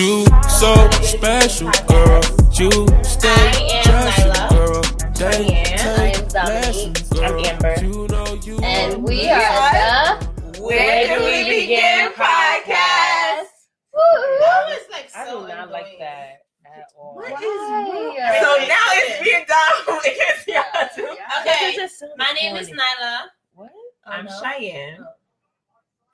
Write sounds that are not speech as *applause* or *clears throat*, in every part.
You so special, girl. You stay I am Nyla. girl. They I am. I am Dominique. I'm Amber. You know you And we We are are- the Where do we begin podcast? Woo! That was like I do not annoying. like that at all. What? Why? So now it's being done against y'all too. Okay, so my name is. Nyla. What? I'm no. Cheyenne.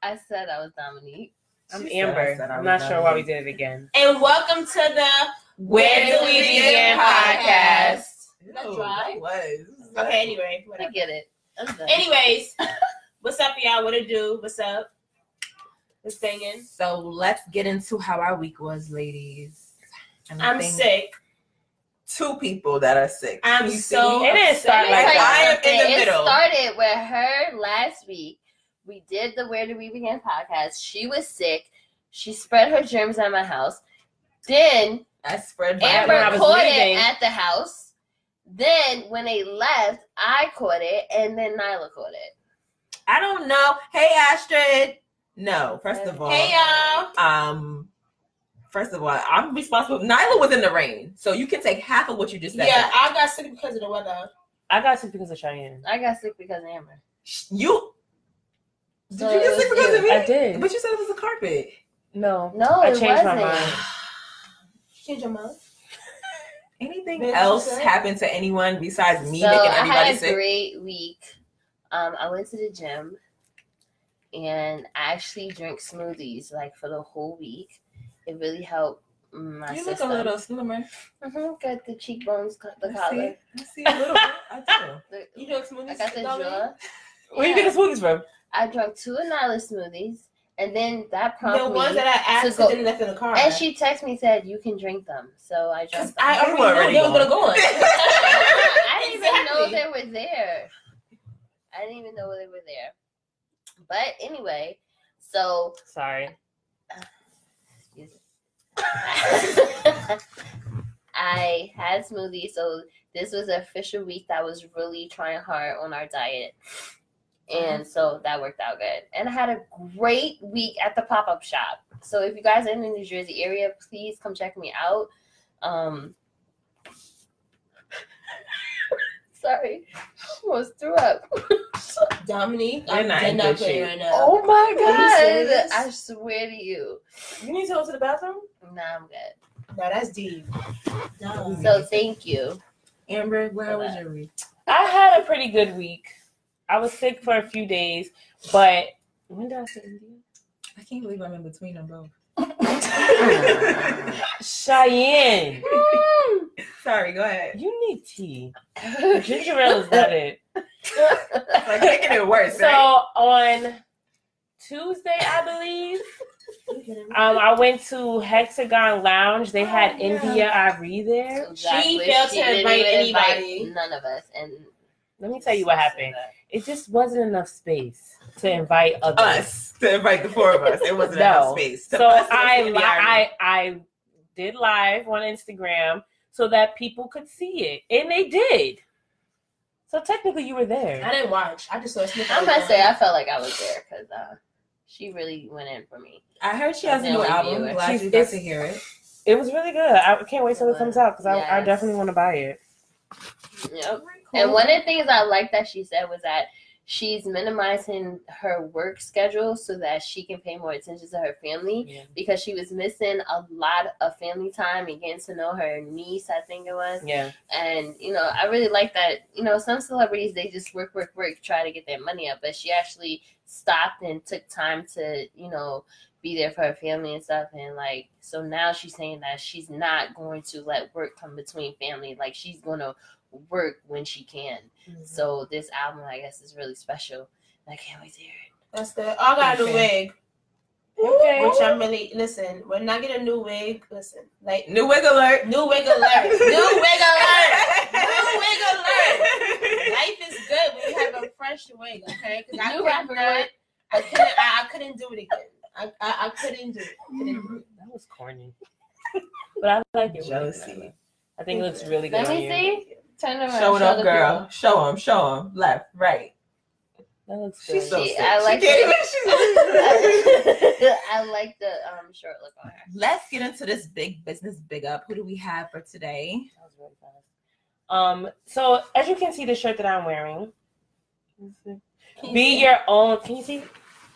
I said I was Dominique. I'm She Amber. I I'm not sure why we did it again. And welcome to the Where Do We Begin podcast. That Ew, dry? it was. Okay, anyway, I get it. I'm done. Anyways, what's up, y'all? What it do? What's up? What's singing? So let's get into how our week was, ladies. And I I'm sick. Two people that are sick. I'm Can you so see? It didn't start like tell I am in something. the it middle. started with her last week. We did the Where Did We Begin podcast. She was sick. She spread her germs at my house. Then I spread Amber when caught it at the house. Then when they left, I caught it, and then Nyla caught it. I don't know. Hey Astrid. No, first of all. Hey, y'all. Um first of all, I'm responsible. Nyla was in the rain. So you can take half of what you just said. Yeah. I got sick because of the weather. I got sick because of Cheyenne. I got sick because of Amber. You did So you it get sick because you. of me? I did. But you said it was a carpet. No. No, I it changed my wasn't. *sighs* mind. Change your mind. Anything Did you else say? happen to anyone besides me so making I everybody had a sick? great week. Um, I went to the gym, and I actually drank smoothies like for the whole week. It really helped my you look a little slimmer. hmm Got the cheekbones, got the I collar. see, I see a little bit. I *laughs* do. The- You drink smoothies? I got the jaw. Where you get the smoothies from? I drank two Nyla smoothies, and then that prompted The prompted ones me. that I asked to go- accidentally left in the car. and she texted me said you can drink them, so I drank them. I They already, were knew already they was gonna go on. I didn't even know they were there. I didn't even know they were there. But anyway, so Sorry. excuse *laughs* me. I had smoothies, so this was an official week that was really trying hard on our diet. And so that worked out good. And I had a great week at the pop up shop. So if you guys are in the New Jersey area, please come check me out. Um, *laughs* sorry, almost threw up. *laughs* Dominique, I'm not dead not good right now. Oh my god! I swear to you. You need to go to the bathroom? Nah, I'm good. No, that's deep. No. So thank you. Amber, where was your week? I had a pretty good week. I was sick for a few days, but when did I say India? I can't believe I'm in between them both. Cheyenne, Sorry, go ahead. you need tea. Ginger ale is not it. Like making it worse, So right? on Tuesday, I believe, um, I went to Hexagon Lounge. They had Oh, yeah. India Arie there. She failed to didn't invite anybody. none of us. And Let me tell you what happened. It just wasn't enough space to invite others. Us to invite the four of us. It wasn't No. enough space. So I, li- I I did live on Instagram so that people could see it, and they did. So technically, you were there. I didn't watch. I just saw a snippet. I of must it. say, I felt like I was there because uh, she really went in for me. I heard she has a new album. view it. Glad She's- you got to hear it. It was really good. I can't wait till it comes out because I, I definitely want to buy it. Yep. And one of the things I like that she said was that she's minimizing her work schedule so that she can pay more attention to her family Yeah. because she was missing a lot of family time and getting to know her niece, I think it was. Yeah. And you know, I really like that. You know, some celebrities they just work, work, work, try to get their money up, but she actually stopped and took time to, you know, be there for her family and stuff. And like, so now she's saying that she's not going to let work come between family. Like, she's going to work when she can. Mm-hmm. So this album, I guess, is really special. And I can't wait to hear it. That's good. I got a new wig. Okay. Which I'm really listen. When I get a new wig, listen. Like New wig alert. new wig alert. *laughs* new wig alert. New wig alert. Life is good when you have a fresh wig, okay? Because I New could rapper not. I couldn't. I, I couldn't do it again. I, I, I couldn't do it. Couldn't do it. That was corny. *laughs* but I like it. Jealousy. I think it looks really good Let on me you. See. Turn around. Show it show up, girl. people. Show them. Show them. Left, right. That looks She's good. so She- sick. I like she can't it. even. She's... *laughs* *laughs* I like the um short look on her. Let's get into this big business big up. Who do we have for today? That was really fast. Um, so as you can see, the shirt that I'm wearing. Be your own. Can you see?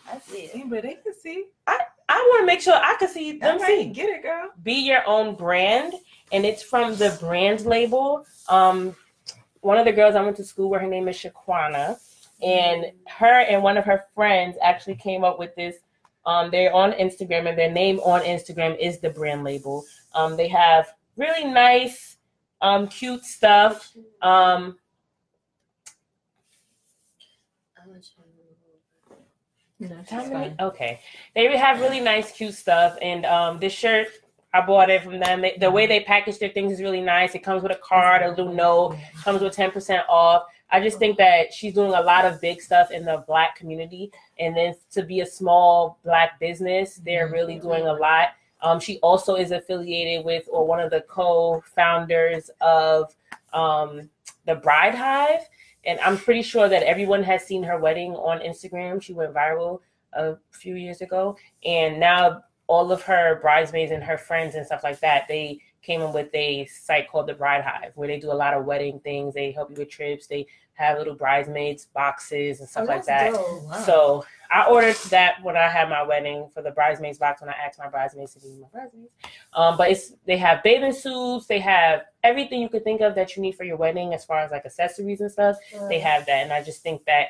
I see it. See, but they can see. I I want to make sure I can see them All see. get it, girl. Be your own brand, and it's from the brand label. Um, one of the girls I went to school with, her name is Shaquana, and her and one of her friends actually came up with this. Um, they're on Instagram, and their name on Instagram is the brand label. Um, they have really nice, um, cute stuff. Um, I want you- No, Okay, they have really nice, cute stuff, and um, this shirt I bought it from them. They, the way they package their things is really nice. It comes with a card, a little note, comes with ten percent off. I just think that she's doing a lot of big stuff in the black community, and then to be a small black business, they're really doing a lot. Um, she also is affiliated with or one of the co-founders of um, the Bride Hive, and I'm pretty sure that everyone has seen her wedding on Instagram. She went viral a few years ago, and now all of her bridesmaids and her friends and stuff like that, they came in with a site called the Bride Hive, where they do a lot of wedding things. They help you with trips. They have little bridesmaids boxes and stuff like that. So I ordered that when I had my wedding for the bridesmaids box when I asked my bridesmaids to be my bridesmaids. Um, but it's they have bathing suits, they have everything you could think of that you need for your wedding as far as like accessories and stuff. They have that, and I just think that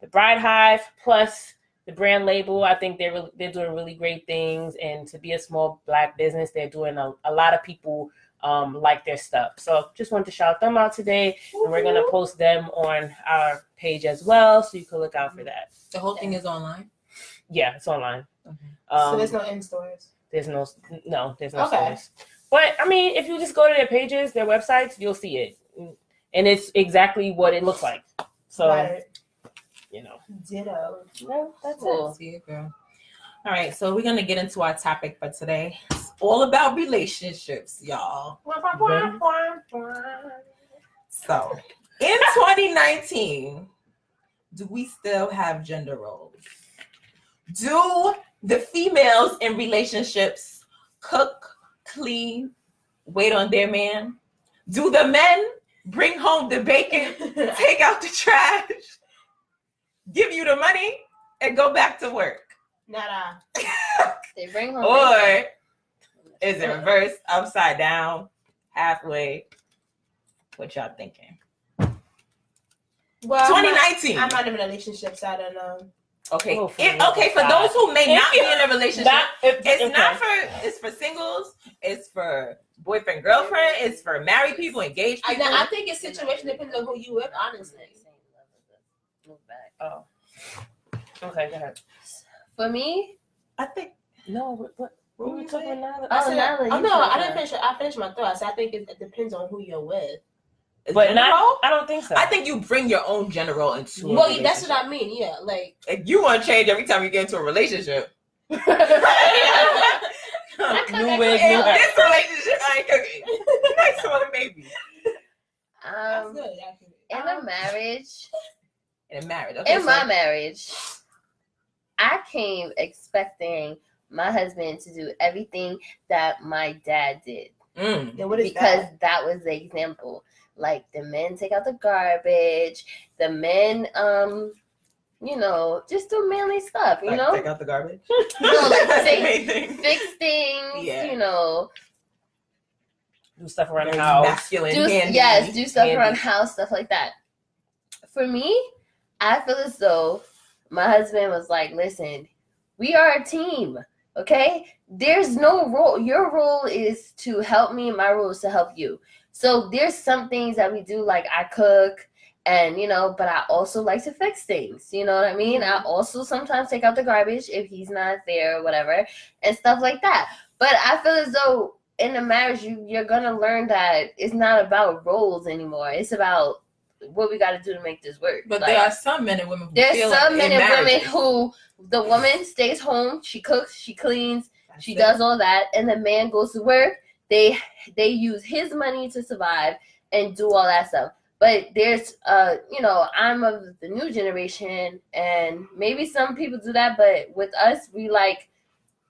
the Bride Hive plus the brand label, I think they're they're doing really great things. And to be a small black business, they're doing a, a lot of people um, like their stuff. So just wanted to shout them out today, and we're gonna post them on our page as well, so you can look out for that. The whole thing is online. Yeah, it's online. Okay. Um, so there's no in stores. there's no no there's no Okay. stores. But I mean, if you just go to their pages, their websites, you'll see it, and it's exactly what it looks like. So right. You know, Ditto. no, that's Cool. it. See it, girl. All right, so we're gonna get into our topic for today. It's all about relationships, y'all. So, in 2019, do we still have gender roles? Do the females in relationships cook, clean, wait on their man? Do the men bring home the bacon, *laughs* take out the trash, give you the money, and go back to work? Nada. *laughs* They bring home. Or bacon. is it reverse, upside down, halfway? What y'all thinking? Well, I'm not- 2019. I'm not in a relationship, so I don't know. Okay. Oh, for It- okay, for God. those who may If not be in a relationship, That, if, it's okay. not for it's for singles, it's for boyfriend, girlfriend, it's for married people, engaged I. I think it's situation depends on who you with, honestly. Move back. Oh. Okay, go ahead. For me, I think No, what? what What we were were you talking about? I Oh, said, Natalie, oh no, I that. didn't finish. I finished my thoughts. I think it, it depends on who you're with. But general? not. I don't think so. I think you bring your own general into. a Well, yeah, that's what. I mean. Yeah, like Like, you want to change every time you get into a relationship. new I wig, new hair. this relationship, I ain't cooking. Next one, maybe. that's um, good. Actually. in a marriage, And married. Okay, in so- my marriage, I came expecting my husband to do everything that my dad did Mm. Then what is because that? that was the example. Like the men take out the garbage, the men, um, you know, just do manly stuff. You Like, know, take out the garbage. *laughs* No, *laughs* like, That's the take- main thing. fix things. Yeah. You know, Do stuff around the house. masculine. do handy. yes, do stuff handy. around house, stuff like that. For me, I feel as though my husband was like, "Listen, we are a team, okay? There's no role. Your role is to help me. My role is to help you. So there's some things that we do, like I cook." And you know, but I also like to fix things. You know what I mean? I mm-hmm. also sometimes take out the garbage if he's not there or whatever, and stuff like that. But I feel as though in a marriage you you're gonna learn that it's not about roles anymore. It's about what we got to do to make this work. But Like, there are some men and women who there's some men and women who the woman stays home, she cooks, she cleans, that's she it. does all that, and the man goes to work. They they use his money to survive and do all that stuff. but there's uh you know i'm of the new generation and maybe some people do that but with us we like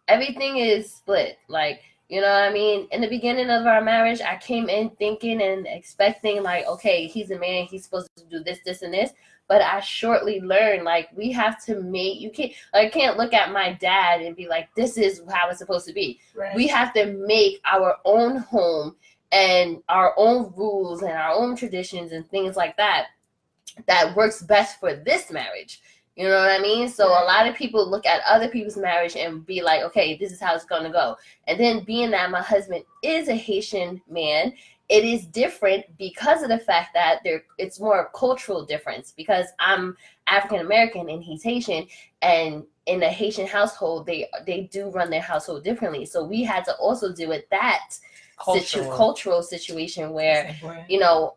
everything is split like you know what i mean? In the beginning of our marriage i came in thinking and expecting like okay he's a man he's supposed to do this this and this. But i shortly learned like we have to make you can't i can't look at my dad and be like this is how it's supposed to be. Right. we have to make our own home and our own rules and our own traditions and things like that that works best for this marriage you know what i mean? So a lot of people look at other people's marriage and be like okay this is how it's going to go. And then being that my husband is a haitian man it is different because of the fact that there it's more a cultural difference because i'm african american and he's haitian and in a haitian household they they do run their household differently. So we had to also deal with that situ- Cultural. cultural situation where you know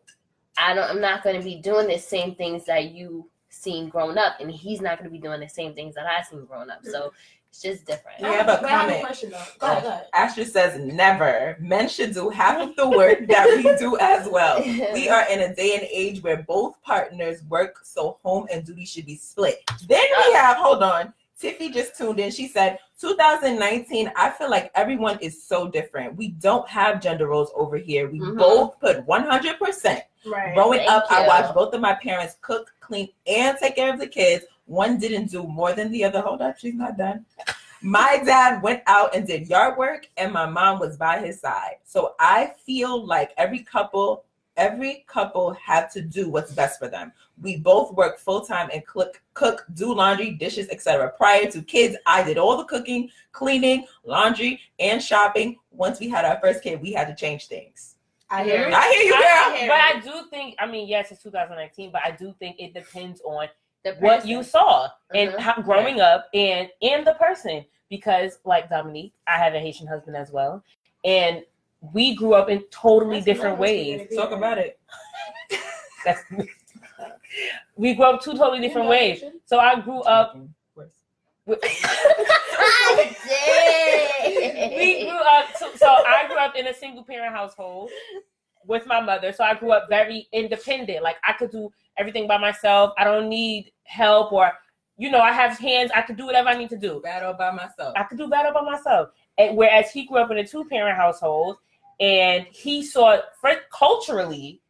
i don't i'm not going to be doing the same things that you seen growing up and he's not going to be doing the same things that i seen growing up so it's just different Yeah, but Wait, I have a comment. question though. Go ahead, go ahead. Oh, Asher says never. Men should do half of the work that we *laughs* do as well. We *laughs* are in a day and age where both partners work, so home and duty should be split. Then we uh, have, hold on, Tiffy just tuned in. She said, 2019, I feel like everyone is so different. We don't have gender roles over here. We Mhm. both put 100%. Right. Growing Thank up, I watched both of my parents cook, clean, and take care of the kids. One didn't do more than the other. Hold up, she's not done. My dad went out and did yard work, and my mom was by his side. So I feel like every couple, every couple have to do what's best for them. We both work full time and cook, cook, do laundry, dishes, etc. Prior to kids, I did all the cooking, cleaning, laundry, and shopping. Once we had our first kid, we had to change things. I hear you. I hear you, girl. I- but I do think, I mean, yes, it's 2019, but I do think it depends on The what person. you saw and Mhm. how, growing up and and the person. Because, like Dominique, I have a Haitian husband as well, and we grew up in totally That's different what I was ways. Talk about it. That's *laughs* we grew up two totally different ways. So I grew up. With, *laughs* we grew up. So, so I grew up in a single parent household with my mother. So I grew up very independent. Like I could do everything by myself. I don't need help or, you know, I have hands. I could do whatever I need to do. Battle by myself. I could do better by myself. And whereas he grew up in a two parent household and he saw culturally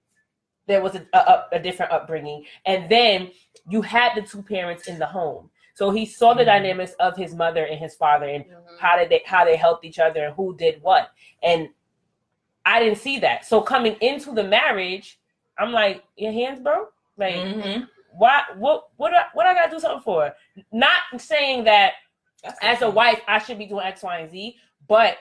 there was a, a, a different upbringing. And then you had the two parents in the home. So he saw the Mhm. dynamics of his mother and his father and Mhm. how did they how they helped each other and who did what. And I didn't see that. So coming into the marriage, I'm like, your hands broke? Like Mhm. why what what I, what I gotta do something for? Not saying that That's as a wife, I should be doing X, Y, and Z. But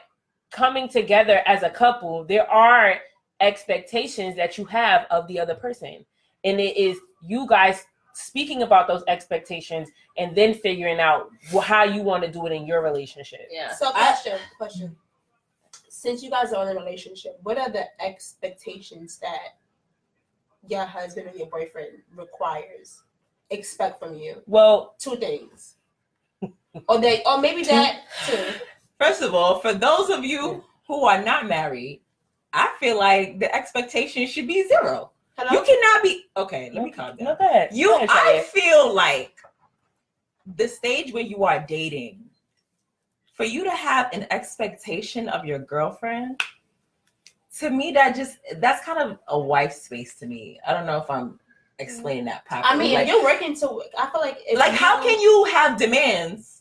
coming together as a couple, there are expectations that you have of the other person. And it is you guys speaking about those expectations and then figuring out how you want to do it in your relationship. yeah So question, question. Since you guys are in a relationship, what are the expectations that your husband or your boyfriend requires expect from you? Well, Two things. Or they or maybe that too. First of all, for those of you who are not married, I feel like the expectation should be zero. Hello? You cannot be okay. Let me calm no, down. go ahead. You, Go ahead, I feel like the stage where you are dating, for you to have an expectation of your girlfriend, to me that just that's kind of a wife space to me. I don't know if I'm explaining that properly. I mean, like, if you're working to I feel like if like how can you have demands?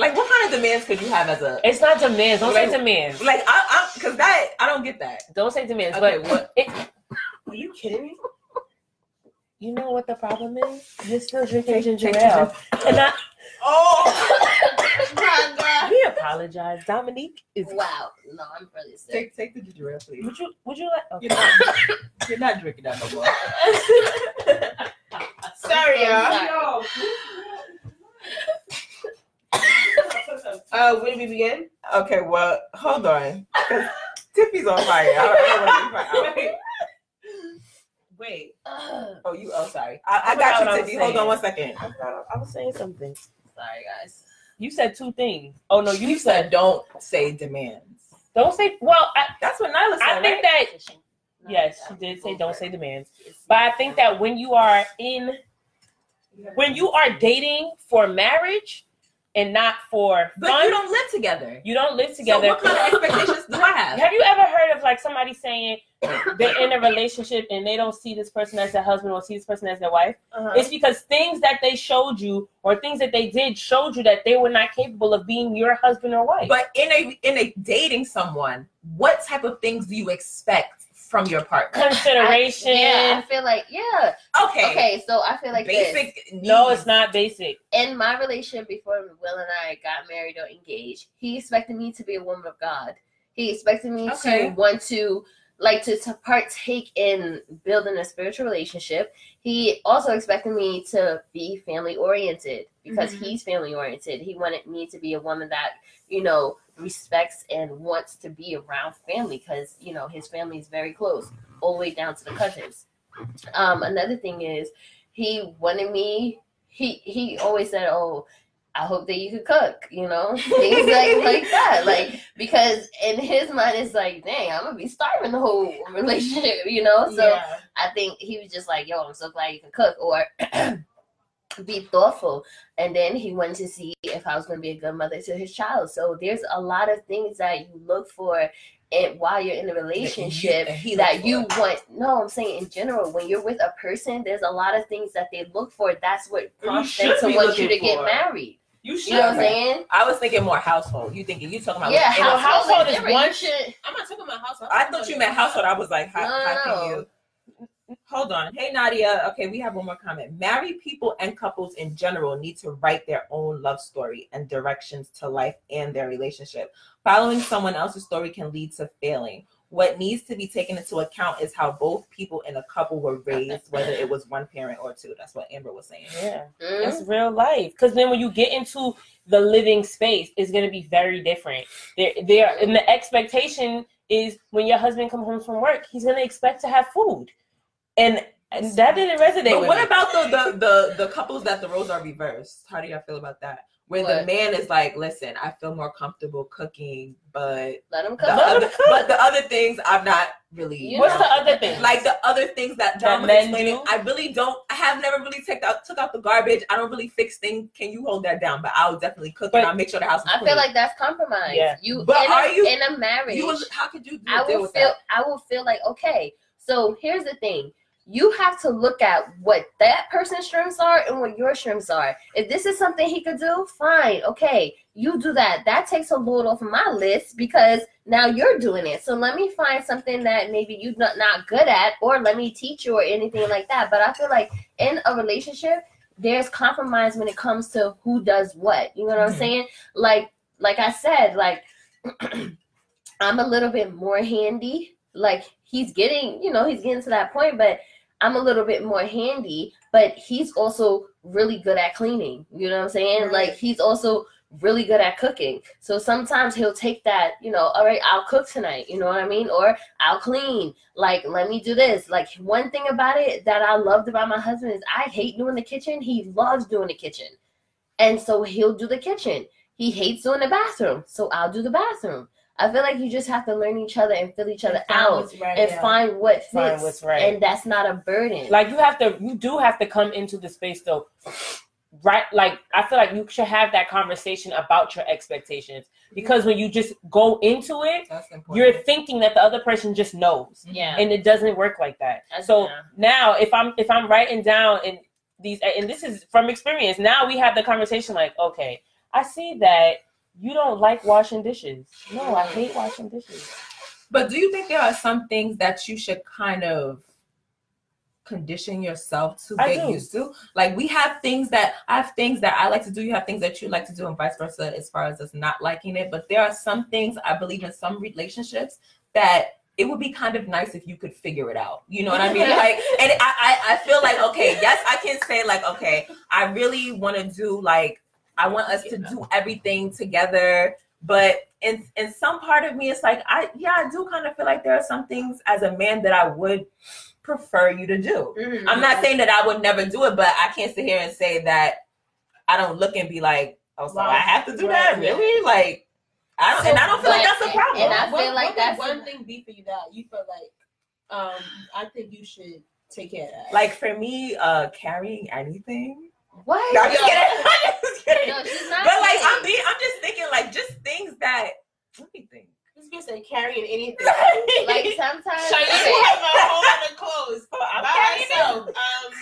Like what kind of demands could you have as a It's not demands. Don't Like- say demands. like I I because that I don't get that. Don't say demands. Okay, but what? It, Are you kidding me? you know what the problem is? You're still drinking ginger ale. And I, Oh my *laughs* god. we apologize. Dominique is. wow no i'm really sick Take take the ginger ale, please. Would you? Would you like? Okay. You're not, you're not drinking that no more. *laughs* Sorry, I'm y'all. Sorry. Uh, where do we begin? Okay, well, hold on. 'cause Tiffy's on fire. I, I don't want to be fire. *laughs* Wait. Ugh. *clears throat* Oh, you. Oh, sorry. I, I I got you, was Tiffy. Hold on one second. I, forgot- I was saying something. sorry guys You said two things. Oh no, you, You said said don't say demands. don't say. Well, I, That's what Nyla said. I think right? that Yes, she did say don't say demands. But I think that when you are in, when you are dating for marriage and not for But fun, you don't live together. you don't live together So what kind of expectations do I have? Have you ever heard of like somebody saying they're in a relationship and they don't see this person as their husband or see this person as their wife? Uh-huh. It's because things that they showed you or things that they did showed you that they were not capable of being your husband or wife. But in a in a dating someone, what type of things do you expect from your partner? *laughs* consideration. yeah, I feel like yeah. Okay. Okay, so I feel like this. Basic. no, it's not basic. in my relationship before Will and I got married or engaged, he expected me to be a woman of God. He expected me Okay. to want to like to, to partake in building a spiritual relationship. He also expected me to be family oriented because Mhm. he's family oriented. He wanted me to be a woman that, you know, respects and wants to be around family because, you know, his family is very close, all the way down to the cousins. Um, another thing is he wanted me he he always said, "Oh, I hope that you could cook," you know, *laughs* things like like that, like because in his mind it's like, "Dang, I'm gonna be starving the whole *laughs* relationship," you know. So yeah. I think he was just like, "Yo, I'm so glad you can cook," or *clears throat* be thoughtful. And then he wanted to see if I was going to be a good mother to his child. So there's a lot of things that you look for, and while you're in a relationship that he that you for. want no i'm saying in general when you're with a person there's a lot of things that they look for that's what prompts them to want you to looking get married You should. you know what i'm saying I was thinking more household. You thinking you talking about yeah in a household, household is different. one- shit. I'm not talking about household. I thought you meant household. I was like, how, No, how no. can you? Hold on. Hey, Nadia. Okay, we have one more comment. Married people and couples in general need to write their own love story and directions to life and their relationship. Following someone else's story can lead to failing. What needs to be taken into account is how both people in a couple were raised, whether it was one parent or two. That's what Amber was saying. Yeah. Mm. That's real life. Because then when you get into the living space, it's going to be very different. There, there, and the expectation is when your husband comes home from work, he's going to expect to have food, and, and that didn't resonate. But with what me. about the, the the the couples that the roles are reversed? How do y'all feel about that? Where the man is like, listen, I feel more comfortable cooking, but let them the cook Let 'em other, cook. *laughs* but the other things I'm not really. You What's know. the other thing? like the other things that That John was explaining? do? I really don't. I have never really took out took out the garbage. I don't really fix things. Can you hold that down? But I'll definitely cook But- and I'll make sure the house is i clean. feel like that's compromise Yeah. you But in, are a, you- in a marriage you was, how could you do, I deal will with feel that? I will feel like okay. So here's the thing. You have to look at what that person's strengths are and what your strengths are. If this is something he could do, fine. Okay, you do that. That takes a load off my list because now you're doing it. So let me find something that maybe you're not, not good at, or let me teach you or anything like that. But I feel like in a relationship, there's compromise when it comes to who does what. You know what I'm Mhm. saying? Like, like I said, like *clears throat* I'm a little bit more handy. Like he's getting, you know, he's getting to that point, but I'm a little bit more handy, but he's also really good at cleaning. You know what I'm saying? Right. Like he's also really good at cooking. So sometimes he'll take that, you know, all right, I'll cook tonight, you know what I mean? Or I'll clean. Like, let me do this. Like one thing about it that I loved about my husband is I hate doing the kitchen. He loves doing the kitchen. And so he'll do the kitchen. He hates doing the bathroom. So I'll do the bathroom. I feel like you just have to learn each other and fill each other Find out right, and yeah. find what fits. Find what's right. And that's not a burden. like you have to you do have to come into the space though right like i feel like you should have that conversation about your expectations mm-hmm. because when you just go into it That's you're thinking that the other person just knows mm-hmm. yeah. and it doesn't work like that That's- so yeah. now if i'm if i'm writing down and these and this is from experience now we have the conversation like okay i see that you don't like washing dishes no i hate washing dishes But do you think there are some things that you should kind of condition yourself to I get do. used to? Like we have things that I have things that I like to do, you have things that you like to do, and vice versa, as far as us not liking it. But there are some things I believe in some relationships that it would be kind of nice if you could figure it out. You know what I mean? *laughs* Like, and I, I, I feel like okay, yes, I can say like, okay, I really want to do like, I want us to do everything together, but in in some part of me, it's like I yeah, I do kind of feel like there are some things as a man that I would prefer you to do. Mhm. I'm not saying that I would never do it, but I can't sit here and say that I don't look and be like, oh, so I have to do that, really? Like, I don't, and I don't feel like that's a problem. and I What- feel like what that's- one thing be for you that you feel like Um, I think you should take care of that. Like for me, uh, carrying anything. What? No, I'm just kidding. *laughs* I'm just kidding. No, she's not but like. I'm being, I'm just thinking like just things that. Let me think. this bitch said carrying anything. *laughs* like sometimes. So you okay, have a whole other clothes *laughs* I'm by carrying herself. Um,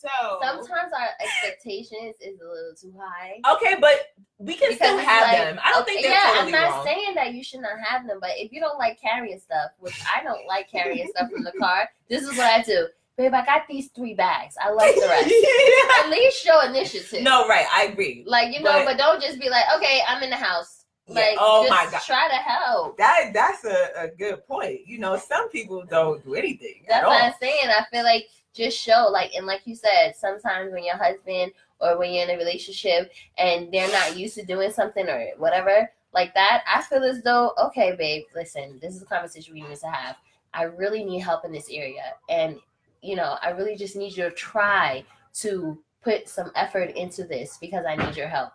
so sometimes our expectations is a little too high. Okay, but we can Because still have like, them. I don't think okay, they're yeah, totally I'm not wrong. saying that you should not have them, but if you don't like carrying stuff, which I don't like carrying stuff from the car, this is what I do. Babe, I got these three bags. I like the rest. *laughs* At least show initiative. no, right. I agree. Like, you know, But- but, don't just be like, okay, I'm in the house. Yeah, Like, oh just my God. try to help. That that's a, a good point. You know, some people don't do anything That's at what all. I'm saying. I feel like just show, like, and like you said, sometimes when your husband or when you're in a relationship and they're not used to doing something or whatever like that, I feel as though, okay, babe, listen, this is a conversation we need to have. I really need help in this area. And, you know, I really just need you to try to put some effort into this because I need your help.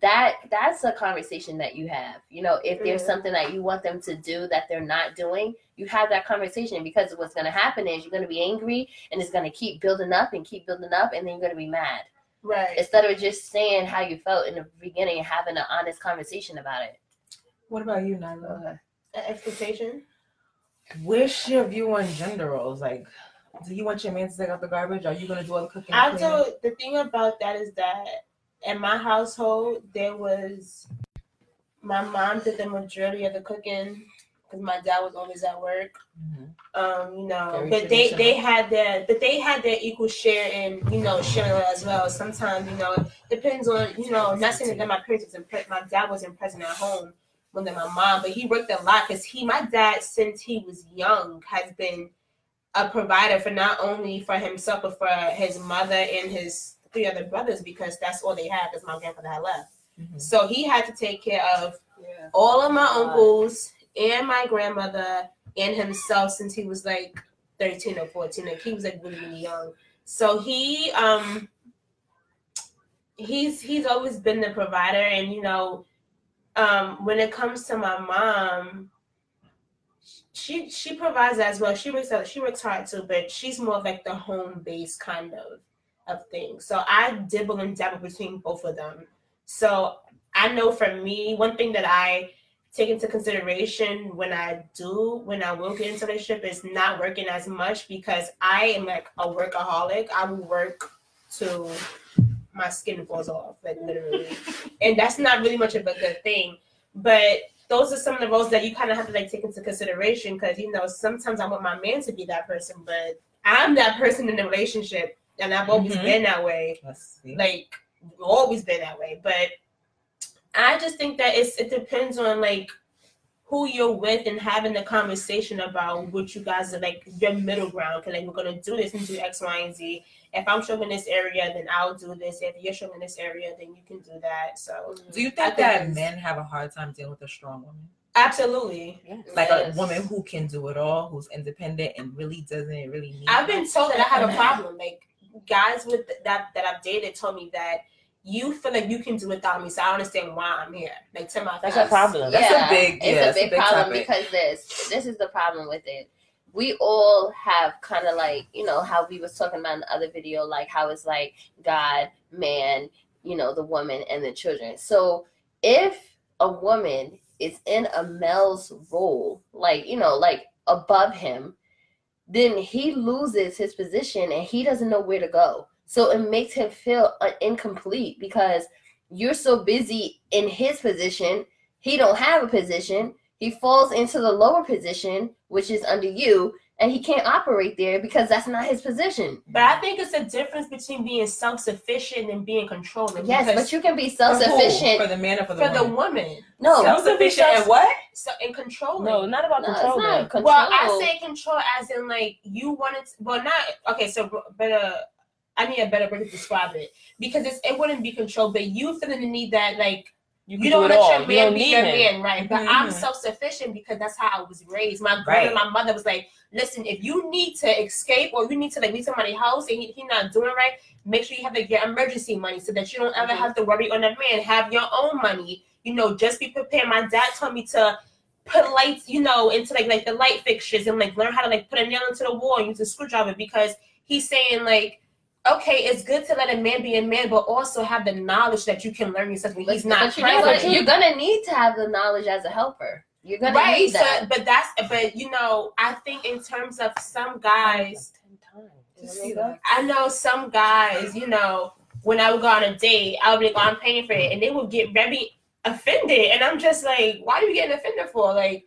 That that's a conversation that you have. You know, if there's Mhm. something that you want them to do that they're not doing, you have that conversation because what's going to happen is you're going to be angry and it's going to keep building up and keep building up and then you're going to be mad right. instead of just saying how you felt in the beginning and having an honest conversation about it. What about you, Nyla? An expectation. What's your view on gender roles? Like, do you want your man to take out the garbage? Are you gonna do all the cooking? I told the thing about that is that in my household there was my mom did the majority of the cooking because my dad was always at work. Mhm. Um, you know, Very but they they had their but they had their equal share in you know sharing as well. Sometimes you know it depends on you know not saying that my parents was impressed. My dad wasn't present at home more than my mom, but he worked a lot because he my dad since he was young has been a provider for not only for himself but for his mother and his three other brothers because that's all they had because my grandfather had left. Mhm. So he had to take care of Yeah. all of my uncles and my grandmother and himself since he was like 13 or 14 like he was like really really young so he um he's he's always been the provider and you know um when it comes to my mom she she provides as well she works out she works hard too but she's more of like the home base kind of of things so i dibble and dabble between both of them so I know for me, one thing that I take into consideration when I do, when I will get into a relationship is not working as much because I am like a workaholic. I will work till my skin falls off, like literally. and that's not really much of a good thing. But those are some of the roles that you kind of have to like take into consideration because you know sometimes I want my man to be that person, but I'm that person in the relationship, and I've always Mhm. been that way. Like always been that way but i just think that it's it depends on like who you're with and having the conversation about what you guys are like your middle ground because like we're gonna do this and do x y and z if i'm showing this area then i'll do this if you're showing this area then you can do that so mm-hmm. do you think think that men have a hard time dealing with a strong woman? absolutely Like Yes. a woman who can do it all, who's independent and really doesn't really need. i've been told that i have a *laughs* problem like guys with that that i've dated told me that you feel like you can do without me so i understand why i'm here like to my That's a face. problem. That's a big- it's yeah, a that's a big, big problem topic. because this this is the problem with it. We all have kind of like you know how we was talking about in the other video, like how it's like God, man, you know, the woman and the children. So if a woman is in a male's role, like you know, like above him, then he loses his position and he doesn't know where to go. So it makes him feel incomplete because you're so busy in his position, he don't have a position. He falls into the lower position, which is under you, and he can't operate there because that's not his position. But I think it's a difference between being self sufficient and being controlling. Yes, but you can be self-sufficient. for the man or for the for the woman. woman, No, Self-sufficient and what? so in controlling. No, not about no, it's control. not control. well, I say control as in like you wanted. To, well, not okay. So better. Uh, I need a better word to describe it because it's it wouldn't be control, but you feeling the need that like You, you, don't do let all. your man don't be your man, right? But I'm Mhm. self sufficient because that's how I was raised. My Right. grandma, my mother was like, "Listen, if you need to escape or you need to like leave somebody's house and he, he not doing right, make sure you have like, your emergency money so that you don't ever Mhm. have to worry on that man. Have your own money. You know, just be prepared." My dad told me to put lights, you know, into like like the light fixtures and like learn how to like put a nail into the wall and use a screwdriver because he's saying like, okay, it's good to let a man be a man, but also have the knowledge that you can learn yourself when he's not but you know what? You're gonna need to have the knowledge as a helper. You're gonna right. need So, that. but that's but you know, I think in terms of some guys? I know some guys, you know, when I would go on a date, I would be like, oh, I'm paying for it, and they would get very offended, and I'm just like, why are you getting offended for? Like,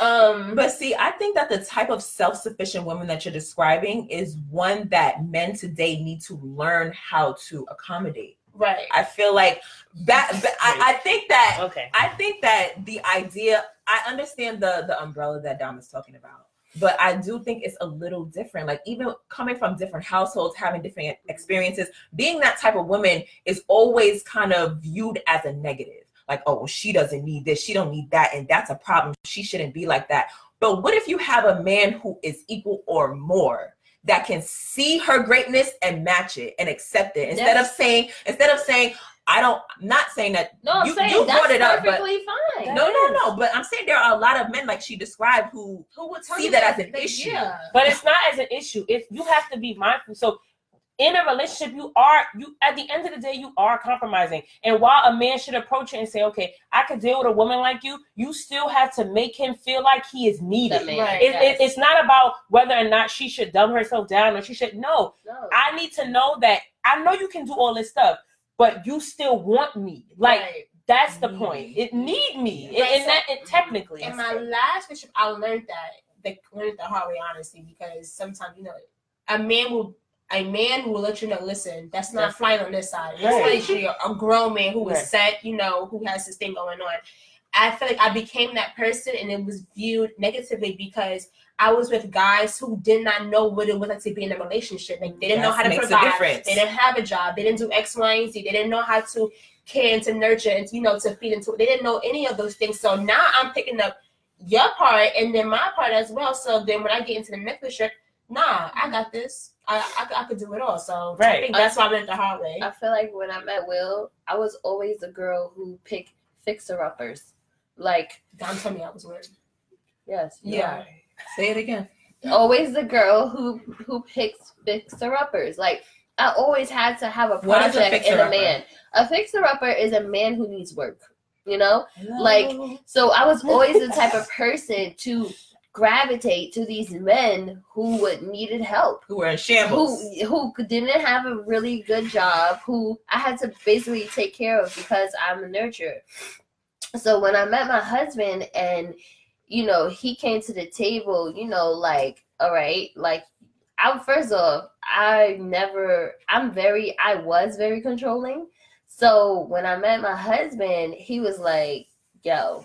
um, But see, I think that the type of self-sufficient woman that you're describing is one that men today need to learn how to accommodate. right, I feel like that. I, I think that Okay. I think that the idea. I understand the the umbrella that Dom is talking about, but I do think it's a little different. Like even coming from different households, having different experiences, being that type of woman is always kind of viewed as a negative. Like, oh, well, she doesn't need this, she don't need that, and that's a problem. She shouldn't be like that. But what if you have a man who is equal or more? That can see her greatness and match it and accept it instead of saying instead of saying I don't. I'm not saying that No, I'm you, saying you that's brought it up, but fine. no, no, no. But I'm saying there are a lot of men like she described who who would tell see you that as an They- issue. yeah. But it's not as an issue. If you have to be mindful. So in a relationship, you are you at the end of the day, you are compromising. And while a man should approach it and say, Okay, I could deal with a woman like you, you still have to make him feel like he is needed. Man, Right. It, yes. it, it's not about whether or not she should dumb herself down or she should no. no. I need to know that I know you can do all this stuff, but you still want me. Like Right. that's the Need point. It need me. Right, and so- that it mm-hmm. technically. in my last relationship, I learned that they learned the hard way, honestly, because sometimes you know a man will a man who will let you know, listen, that's not That's- flying on this side. Right. Especially a, a grown man who is Right. set, you know, who has this thing going on. I feel like I became that person and it was viewed negatively because I was with guys who did not know what it was like to be in a relationship. Like they didn't know That how to provide. difference. They didn't have a job. They didn't do X, Y, and Z. They didn't know how to care and to nurture and you know to feed into it. They didn't know any of those things. So now I'm picking up your part and then my part as well. So then when I get into the relationship, nah, I got this. I, I, I could do it all. So I Right. think that's why I went the hard way. I feel like when I met Will, I was always the girl who picked fixer uppers. Like, Don told me I was weird. yes, you Yeah. Say it again. always the girl who who picks fixer uppers. Like, I always had to have a What is a project in a fixer-upper? man. A fixer upper is a man who needs work. You know, Like, So I was always the type of person to gravitate to these men who would needed help. who were in shambles. Who who didn't have a really good job, who I had to basically take care of because I'm a nurturer. So when I met my husband and you know, he came to the table, you know, like, all right, like I first off, I never I'm very I was very controlling. So when I met my husband, he was like, yo,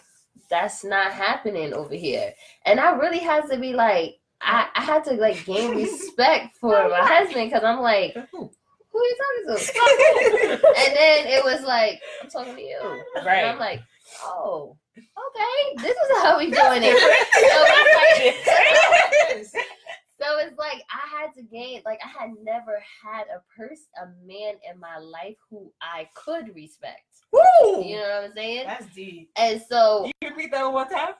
that's not happening over here. And I really had to be like, I, I had to like gain *laughs* respect for my husband because I'm like, who are you talking to? *laughs* And then it was like, I'm talking to you. And Right. I'm like, oh, okay, this is how we doing it. So it's like, *laughs* so it's like I had to gain, like I had never had a person, a man in my life who I could respect. Woo! You know what I'm saying? That's deep. And so You repeat that one more time.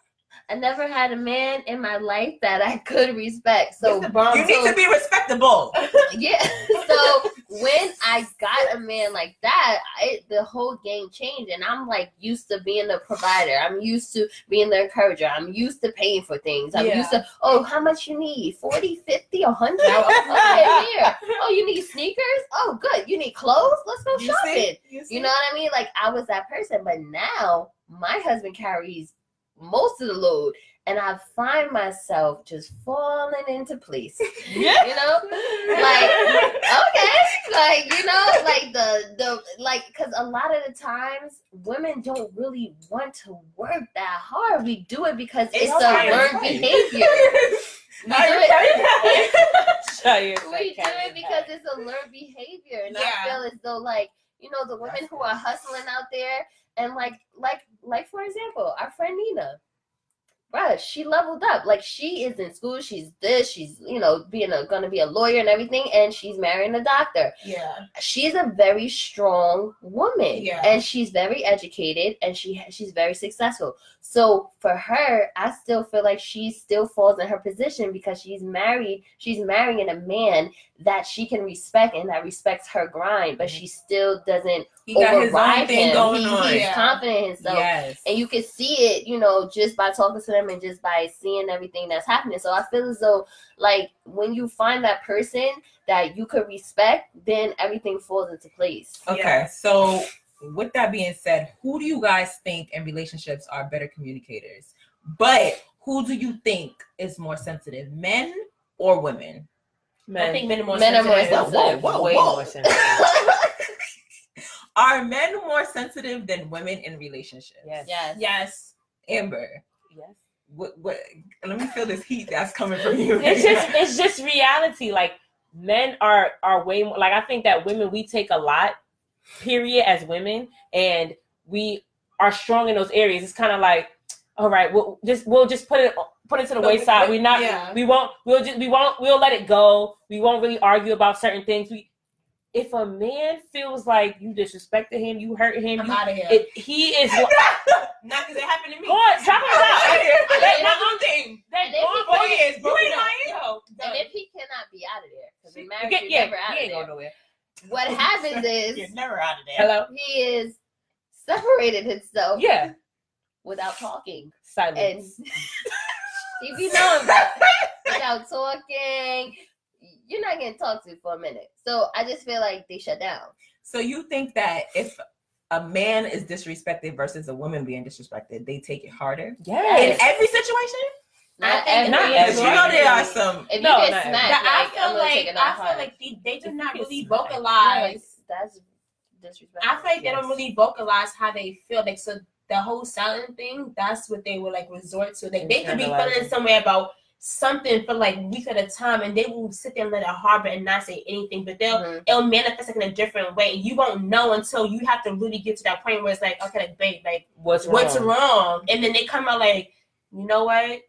I never had a man in my life that I *laughs* could respect. So It's the bomb You need to be respectable. *laughs* yeah. So when I got a man like that, it, the whole game changed, and I'm like used to being the provider. I'm used to being the encourager. I'm used to paying for things. I'm Yeah. used to oh, how much you need? 40, 50, 100? Okay, *laughs* here. Oh, you need sneakers? Oh, good. You need clothes? Let's go You shopping. see? You see? You know what I mean? Like I was that person, but now my husband carries most of the load, and I find myself just falling into place. *laughs* You know, like okay, like you know, like the the like because a lot of the times women don't really want to work that hard. We do it because it's, It's a learned behavior. *laughs* We do it. *laughs* We do it because it's a learned behavior, and I feel as though like you know the women who are hustling out there, and like like like for example, our friend Nina, bruh, she leveled up. Like she is in school, she's this, she's you know being a gonna be a lawyer and everything, and she's marrying a doctor. Yeah. She's a very strong woman, Yeah. and she's very educated, and she she's very successful. So for her, I still feel like she still falls in her position because she's married. She's marrying a man that she can respect and that respects her grind, but mm-hmm. she still doesn't He got his own override thing him. going He- on. He's Yeah. confident in himself yes. and you can see it, you know, just by talking to them and just by seeing everything that's happening. So I feel as though, like, when you find that person that you could respect, then everything falls into place. Okay, Yeah. so with that being said, who do you guys think in relationships are better communicators? But who do you think is more sensitive, men or women? Men, I think men are more Men are more sensitive. sensitive. Whoa, whoa, way whoa. more sensitive. *laughs* Are men more sensitive than women in relationships? Yes. yes. Yes. Amber, Yes. What, what? Let me feel this heat that's coming from you. It's just it's just reality. Like men are are way more like I think that women we take a lot, period, as women, and we are strong in those areas. It's kind of like, all right, we'll just we'll just put it put it to the wayside. We're not yeah. we won't we'll just we won't we'll let it go. We won't really argue about certain things. We if a man feels like you disrespected him, you hurt him, I'm you, out of here. it, he is *laughs* Not because it happened to me. Go on, talk about it. That's my own thing. that And then going Four said- years, You ain't lying. Yo, And if he cannot be out of there, because the You marriage get- is yeah, never out he of ain't going there. nowhere. What *laughs* happens is You're never out of there. Hello. he is separated himself Yeah. without talking. And Silence. if you know him that without talking, you're not getting talked to for a minute. So I just feel like they shut down. So you think that if a man is disrespected versus a woman being disrespected, they take it harder Yeah. in every situation? Not I think not Because every- you know there are some. If you No, get not smacked, every- But I like, feel I'm gonna take like I feel hard. like they, they do If not really smack. vocalize. that's disrespectful. I feel like they don't really vocalize how they feel. Like so, the whole silent thing. That's what they would like resort to. Like they could be feeling some way about something for like weeks at a time, and they will sit there and let it harbor and not say anything. But they'll Mhm. it'll manifest like in a different way, and you won't know until you have to really get to that point where it's like, okay, like babe, like What's wrong? what's wrong? And then they come out like, you know what?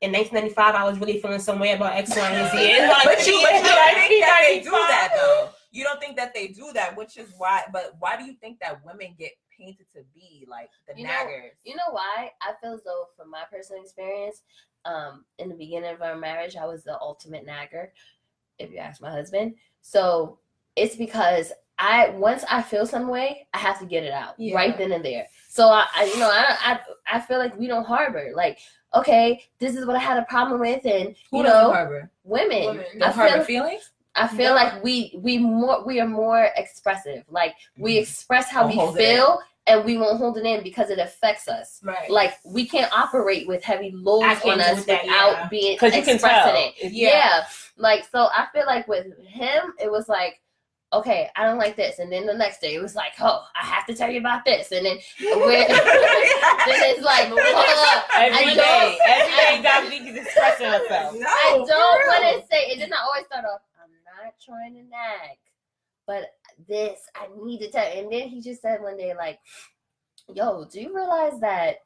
In 1995, I was really feeling some way about X, Y, and Z. *laughs* It's like, but you, but you don't think that they do that *laughs* though. You don't think that they do that, which is why. But why do you think that women get painted to be like the You know, naggers? You know why? I feel as though, from my personal experience, um, in the beginning of our marriage, I was the ultimate nagger. If you ask my husband, so it's because I once I feel some way, I have to get it out Yeah. right then and there. So I, I you know, I, I, I feel like we don't harbor. Like, okay, this is what I had a problem with, and Who you know, harbor? women. Women. I harbor feel, feelings? I feel No. like we we more we are more expressive. Like we Mhm. express how we feel, and we won't hold it in because it affects us Right. like we can't operate with heavy loads on us that, without yeah. being Because you can expressing tell. it. Yeah. Yeah. Like so I feel like with him it was like okay, I don't like this. And then the next day it was like, oh, I have to tell you about this. And then *laughs* we're, *laughs* then it's like, hold up, every I day, *laughs* every day, Dominique is expressing herself. No, I don't want to say it. Did not always start off. I'm not trying to nag, but this I need to tell. And then he just said one day, like, "Yo, do you realize that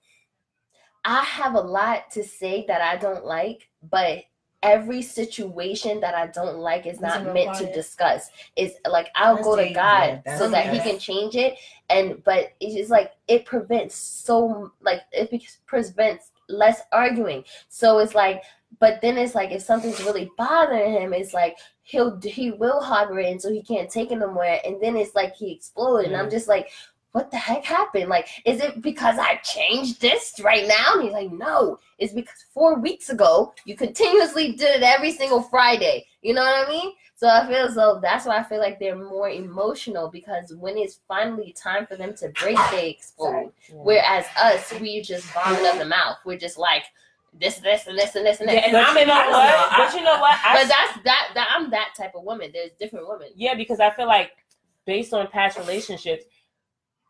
I have a lot to say that I don't like, but." Every situation that I don't like is not meant to discuss. It's like I'll That's go to. God that's so that He can change it, and but it's just like it prevents so like it prevents less arguing. So it's like but then it's like if something's really bothering him, it's like he'll he will harbor it, so he can't take it no more. And then it's like he exploded, and I'm just like, what the heck happened? Like, is it because I changed this right now? And he's like, no, it's because four weeks ago you continuously did it every single Friday. You know what I mean? So I feel as though that's why I feel like they're more emotional because when it's finally time for them to break, they explode. Whereas us, we just vomit up the mouth. We're just like this, this, and this, and this, and this. Yeah, and But I'm you know I- what? But you know what? I But that's that, that I'm that type of woman. There's different women. Yeah, because I feel like based on past relationships,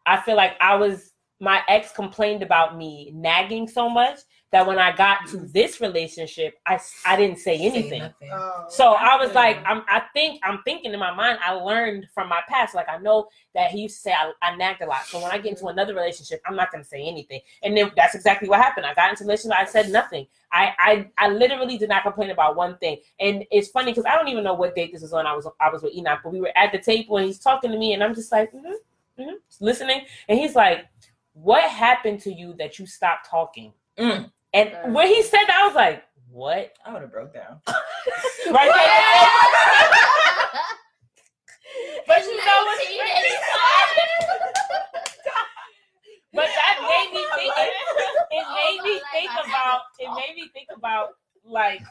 I feel like I was my ex complained about me nagging so much that when I got to this relationship, I, I didn't say Say anything. nothing. Oh, So I was that's like. I'm, I think I'm thinking in my mind, I learned from my past. Like I know that he used to say I, I nagged a lot. So when I get into another relationship, I'm not gonna say anything. And then that's exactly what happened. I got into a relationship, I said nothing. I I, I literally did not complain about one thing. And it's funny because I don't even know what date this was on. I was I was with Enoch, but we were at the table and he's talking to me, and I'm just like, mm-hmm, mm-hmm, listening. And he's like, "What happened to you that you stopped talking?" Mm. And when he said that, I was like, "What?" I would have broke down. *laughs* Right there. *laughs* But you know what's *laughs* But that made me think. It, it made me think about. It made me think about like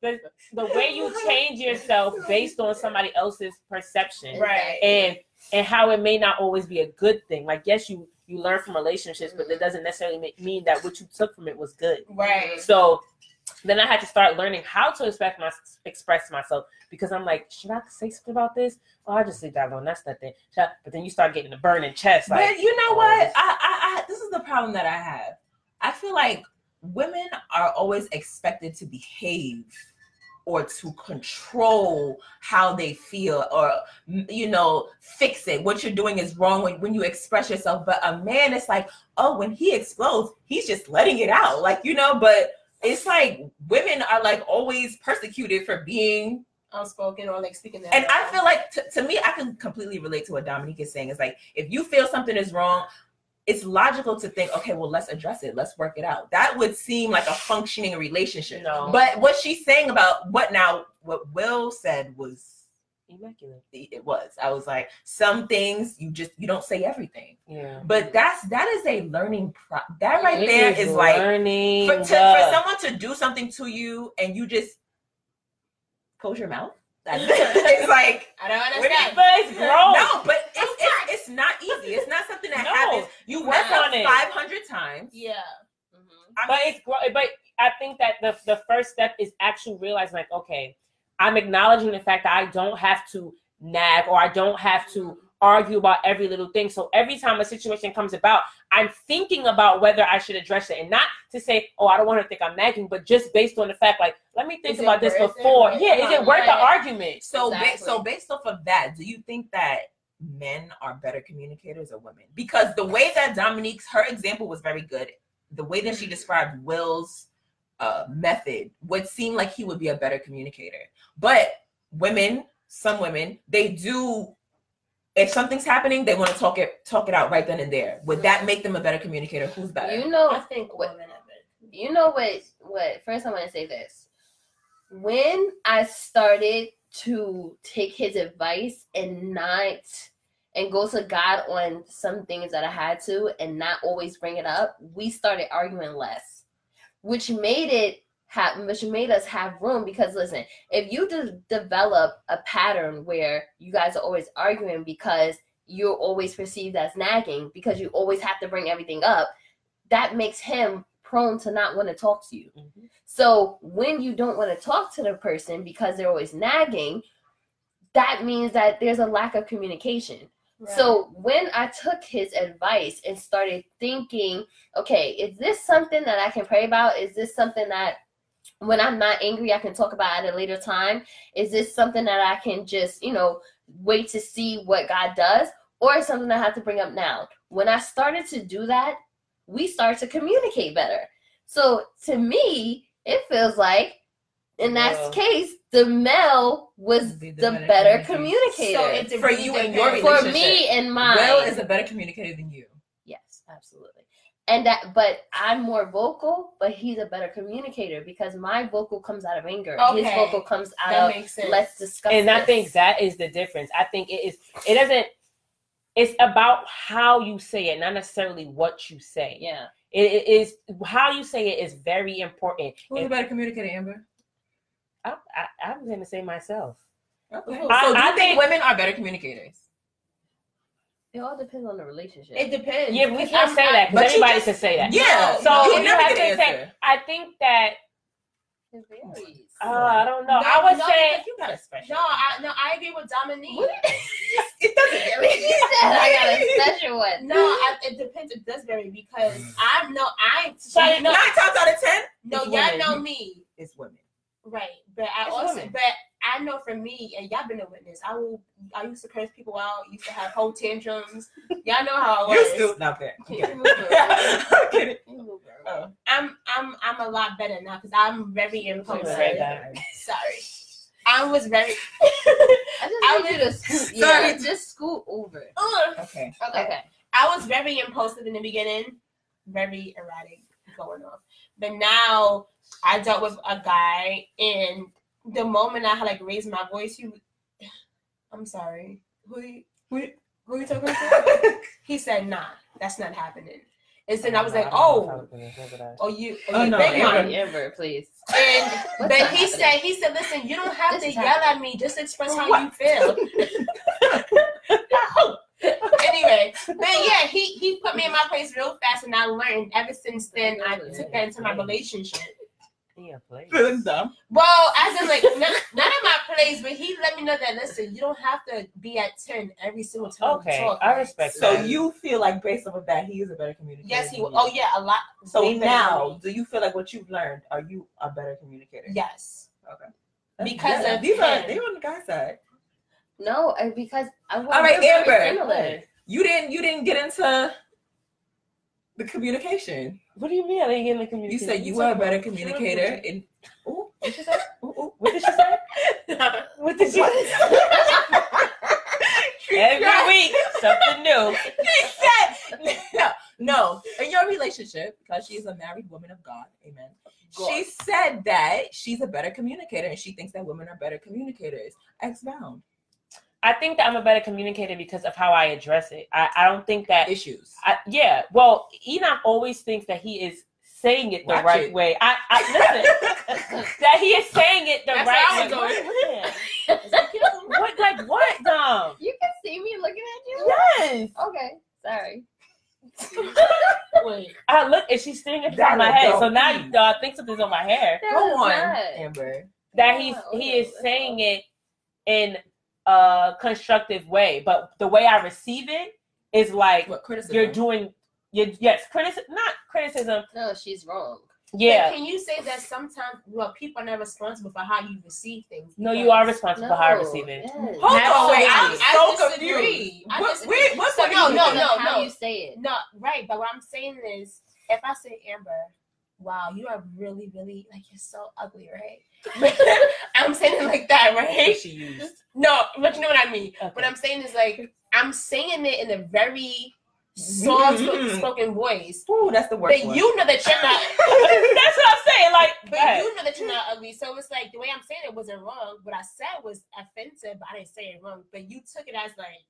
the the way you change yourself based on somebody else's perception, right. and and how it may not always be a good thing. Like yes, you you learn from relationships, but it doesn't necessarily make, mean that what you took from it was good. Right. So then I had to start learning how to express my express myself because I'm like, should I say something about this? Oh, I just leave that alone. That's nothing. I- But then you start getting the burning chest. Like, but you know oh, what? this- I, I, I, this is the problem that I have. I feel like women are always expected to behave or to control how they feel or you know fix it. What you're doing is wrong when, when you express yourself. But a man is like oh when he explodes he's just letting it out. Like you know but it's like women are like always persecuted for being Unspoken or like speaking and I feel like t- to me, I can completely relate to what Dominique is saying. It's like if you feel something is wrong, it's logical to think, okay, well, let's address it, let's work it out. That would seem like a functioning relationship. No. But what she's saying about what now, what Will said was immaculate. it was. I was like, some things you just you don't say everything. Yeah. But that's that is a learning pro that right It there is like learning. for, to, for someone to do something to you and you just close your mouth. That- it's like *laughs* I don't understand. but it's gross. no, but it's, it's it's not easy. It's not something that No, happens. You work work on on it. five hundred times. Yeah. Mm-hmm. I but mean, it's gro- but I think that the the first step is actually realizing like okay, I'm acknowledging the fact that I don't have to nag or I don't have to mm-hmm. Argue about every little thing. So every time a situation comes about, I'm thinking about whether I should address it and not to say, oh, I don't want her to think I'm nagging, but just based on the fact like let me think Is about this worth it? before. Yeah, is it worth the Right. argument? so ba- so based off of that, do you think that men are better communicators or women? Because the way that Dominique's her example was very good. The way that she described Will's uh, method would seem like he would be a better communicator. But women, some women, they do. If something's happening, they want to talk it talk it out right then and there. Would that make them a better communicator? Who's better? You know, I think what- women have it. you know what what first i want to say this when i started to take his advice and not and go to god on some things that i had to and not always bring it up we started arguing less which made it have which made us have room because listen if you de- develop a pattern where you guys are always arguing because you're always perceived as nagging because you always have to bring everything up that makes him prone to not want to talk to you. Mhm. So when you don't want to talk to the person because they're always nagging, that means that there's a lack of communication. So when I took his advice and started thinking, okay, is this something that I can pray about? Is this something that when I'm not angry, I can talk about at a later time? Is this something that I can just, you know, wait to see what God does? Or is something I have to bring up now? When I started to do that, we start to communicate better. So to me, it feels like in that Yeah. case, the male was Be the, the better better communicator. communicator. So it For you and your depends. for me and mine. Will is a better communicator than you. Yes, absolutely. And that, but I'm more vocal, but he's a better communicator because my vocal comes out of anger. His vocal comes out that of makes sense. let's discuss. and I this." think that is the difference. I think it is. It doesn't. It's about how you say it, not necessarily what you say. yeah. It, it is how you say it is very important. Who's a better communicator, Amber? I, I, I'm going to say myself. Okay. I- so do you I think, think- women are better communicators? It all depends on the relationship. it depends. Yeah, we can't I'm say that but because you everybody just- can say that. Yeah. So you'll you have to an say. answer. I think that. It varies. Uh, I don't know. No, I would no, say. you got a special. No, I no, I agree with Dominique. *laughs* it doesn't *laughs* vary. said *laughs* I got a special one. No, I, it depends. It does vary because I'm no, I So so no, Nine times out of ten, no, it's y'all know me, it's women. right? But I It's also, women. but I know for me, and y'all been a witness. I will, I used to curse people out. Used to have whole tantrums. Y'all know how it You was. still not there. Can you move it? I'm kidding. Can you move it? Oh. I'm, I'm, I'm a lot better now because I'm very impulsive. Sorry, I was very. I *laughs* I just need you to scoot. *laughs* Yeah, Sorry. just scoot over. Ugh. Okay. okay. Okay. I was very impulsive in the beginning, very erratic going off. But now I dealt with a guy, and the moment I had like raised my voice, he, *sighs* I'm sorry, who you, who, you- who you talking to? *laughs* he said, "Nah, that's not happening." And then I was like, "Oh, oh you, oh, Oh, you no, big Amber. Amber, please. And but he happening? said, he said, listen, you don't have This to yell happening. at me. Just express how What? you feel. *laughs* *laughs* anyway, but yeah, he he put me in my place real fast, and I learned ever since then. I took that into my relationship. Yeah, play. Feeling dumb. Well, as in like none, none of my plays, but he let me know that listen, you don't have to be at ten every single time. you Okay, talk. I respect So that. you feel like based off of that, he is a better communicator. Yes, he. than Oh yeah, a lot. So way better than now, do you feel like what you've learned? Are you a better communicator? yes, That's because good. of these are they're on the guy's side. No, because I want All right, Amber. You didn't you didn't get into the communication. What do you mean? I didn't get in the You said you were a better communicator. And ooh, what you say? Ooh, ooh. What did she say? *laughs* What did she say? *laughs* Every week, something new. *laughs* She said no, no. In your relationship, because she is a married woman of God, amen. She said that she's a better communicator and she thinks that women are better communicators. Expound I think that I'm a better communicator because of how I address it. I, I don't think that issues. I, yeah, well, Enoch always thinks that he is saying it the Watch right it. way. I, I listen *laughs* that he is saying it the That's right where I way. was Yeah. what like what, Dom? You can see me looking at you. Yes. Okay, sorry. *laughs* Wait, I look and she's sitting in front of my head. So now please. you uh, think something's on my hair. That Go is on, not. Amber. That he's Oh, he is let's saying go. it in a constructive way, but the way I receive it is like What criticism? you're doing. You, yes, criticism, not criticism. No, she's wrong. Yeah, But can you say that sometimes, well, people are not responsible for how you receive things? no, you are responsible No. for how I receive it. Yes. Hold on, wait. I'm I so disagree. confused. I What, disagree. wait, what's So what no, you no, no, how no. you say it. No, right. But what I'm saying is, if I say Amber, wow, you are really, really like you're so ugly, right? *laughs* *laughs* I'm saying it like that, right? She used. No, but you know what I mean. Okay. What I'm saying is like I'm saying it in a very soft Mhm. spoken voice. Ooh, that's the worst But one. you know that you're not. *laughs* That's what I'm saying. Like, But you know that you're not ugly. So it's like the way I'm saying it wasn't wrong. What I said was offensive, but I didn't say it wrong. But you took it as like,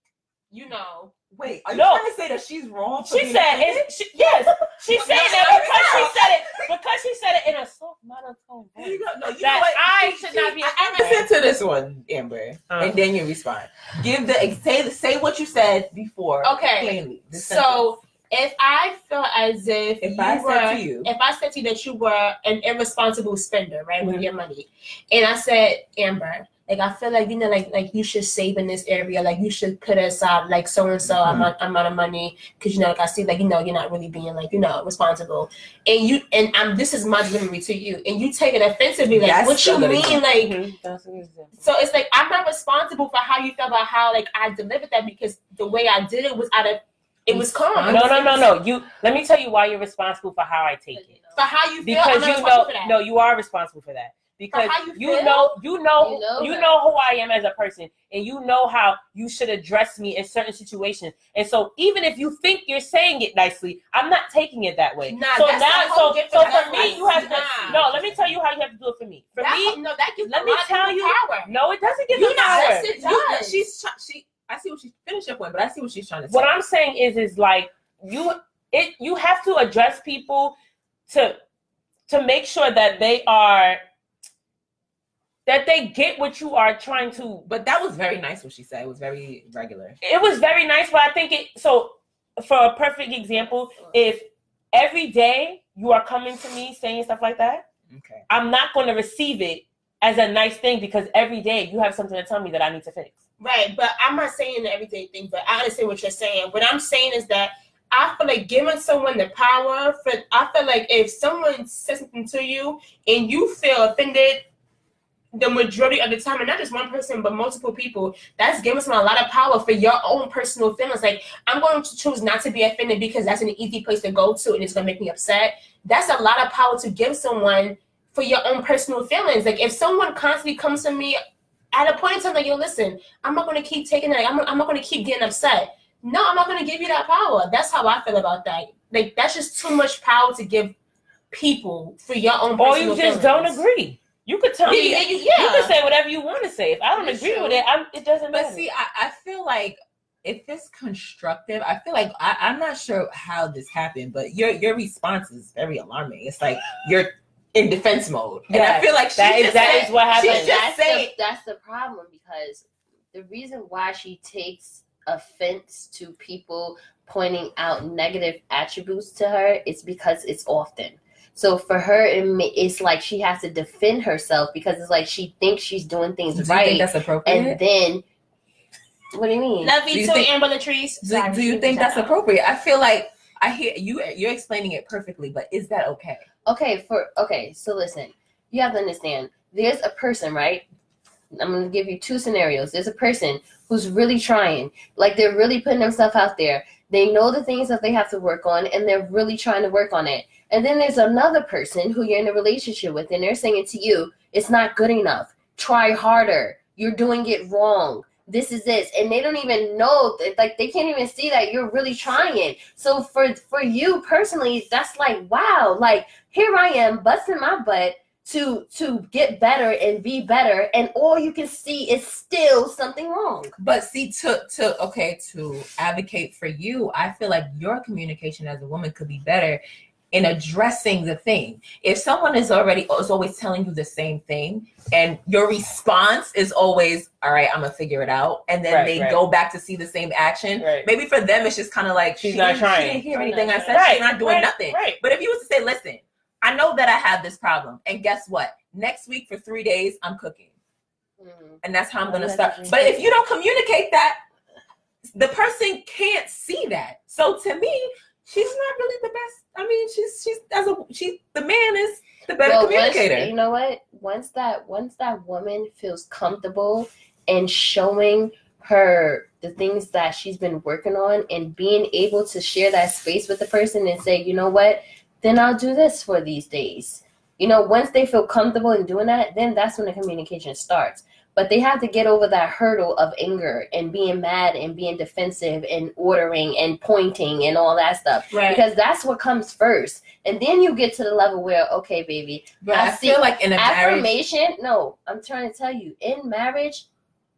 you know. Wait, are you No. trying to say that she's wrong? for She said, it's, she, yes, she's saying that because she said it because she said it in a soft monotone voice. No, you know That what? I should not be I, listen to this one, Amber, and then you respond. Give the say say what you said before. Okay. plainly. So if I felt as if, If you I were, said to you- if I said to you that you were an irresponsible spender, right, with Mhm. your money, and I said, Amber, like I feel like you know, like like you should save in this area, like you should put aside like so and so amount amount of money, because you know, like I see, like you know, you're not really being like you know responsible, and you and I'm this is my delivery to you, and you take it offensively, like That's what you mean, like. Mhm. That's what it is. So it's like I'm not responsible for how you feel about how like I delivered that because the way I did it was out of it was calm. No, no, no, no. You let me tell you why you're responsible for how I take it. For how you feel, I'm Because you know, for that. no, you are responsible for that. Because you you know, you know, You know you know who I am as a person, and you know how you should address me in certain situations. And so, even if you think you're saying it nicely, I'm not taking it that way. Nah, so now, so so for me, you have to. Nah. No, let me tell you how you have to do it for me. For That- me, no, that gives let me tell you- power. no, it doesn't give You you power. Yes, it You- does. she's she. I see what she's finish your point, but I see what she's trying to say. what I'm saying is, is like you, it, you have to address people to, to make sure that they are, that they get what you are trying to. but that was very nice. What she said it was very regular. It was very nice, but I think it. So, for a perfect example, if every day you are coming to me saying stuff like that, Okay. I'm not going to receive it as a nice thing because every day you have something to tell me that I need to fix. Right, but I'm not saying the everyday thing, but I understand what you're saying. What I'm saying is that I feel like giving someone the power for I feel like if someone says something to you and you feel offended the majority of the time, and not just one person, but multiple people, that's giving someone a lot of power for your own personal feelings. Like, I'm going to choose not to be offended because that's an easy place to go to and it's gonna make me upset. That's a lot of power to give someone for your own personal feelings. Like, if someone constantly comes to me at a point in time, like, yo, listen, I'm not gonna keep taking that, I'm, I'm not gonna keep getting upset. No, I'm not gonna give you that power. That's how I feel about that. Like, that's just too much power to give people for your own Or you just feelings. don't agree. You could tell me. Yeah, yeah, You yeah. can say whatever you want to say. If I don't That's agree true. with it, I'm, it doesn't matter. But see, I, I feel like if it's constructive, I feel like I, I'm not sure how this happened, but your your response is very alarming. It's like you're in defense mode, and I feel like she's that is- that saying- is what She's happened. just that's saying. the, that's the problem because the reason why she takes offense to people pointing out negative attributes to her is because it's often. So for her, it's like she has to defend herself because it's like she thinks she's doing things Do you right, think that's appropriate? and then what do you mean? Love Do you you too, think- Amber Latrice. do, Sorry, do you think that's out. appropriate? I feel like I hear you. You're explaining it perfectly, but is that okay? okay for okay so listen you have to understand there's a person right i'm going to give you two scenarios there's a person who's really trying like they're really putting themselves out there they know the things that they have to work on and they're really trying to work on it and then there's another person who you're in a relationship with and they're saying to you it's not good enough. Try harder. You're doing it wrong. This is this. And they don't even know like they can't even see that you're really trying. So for for you personally that's like wow like here I am busting my butt to to get better and be better, and all you can see is still something wrong. But see, to to okay, to advocate for you, I feel like your communication as a woman could be better in addressing the thing. If someone is already is always telling you the same thing, and your response is always, "All right, I'm gonna figure it out," and then Right, they right. go back to see the same action. Right. Maybe for them, it's just kind of like She's she not didn't- trying. She didn't hear anything I said. Right, She's not doing right, nothing. Right. But if you was to say, "Listen, I know that I have this problem, and guess what? Next week for three days, I'm cooking." and that's how I'm gonna start. But if you don't communicate that, the person can't see that. So to me, she's not really the best. I mean, she's she's as a she the man is the better Well, once, communicator. you know what? Once that once that woman feels comfortable and showing her the things that she's been working on and being able to share that space with the person and say, you know what, then I'll do this for these days. You know, once they feel comfortable in doing that, then that's when the communication starts. But they have to get over that hurdle of anger and being mad and being defensive and ordering and pointing and all that stuff. Right. Because that's what comes first. And then you get to the level where, okay, baby, but I I, see feel like in a marriage, affirmation no i'm trying to tell you in marriage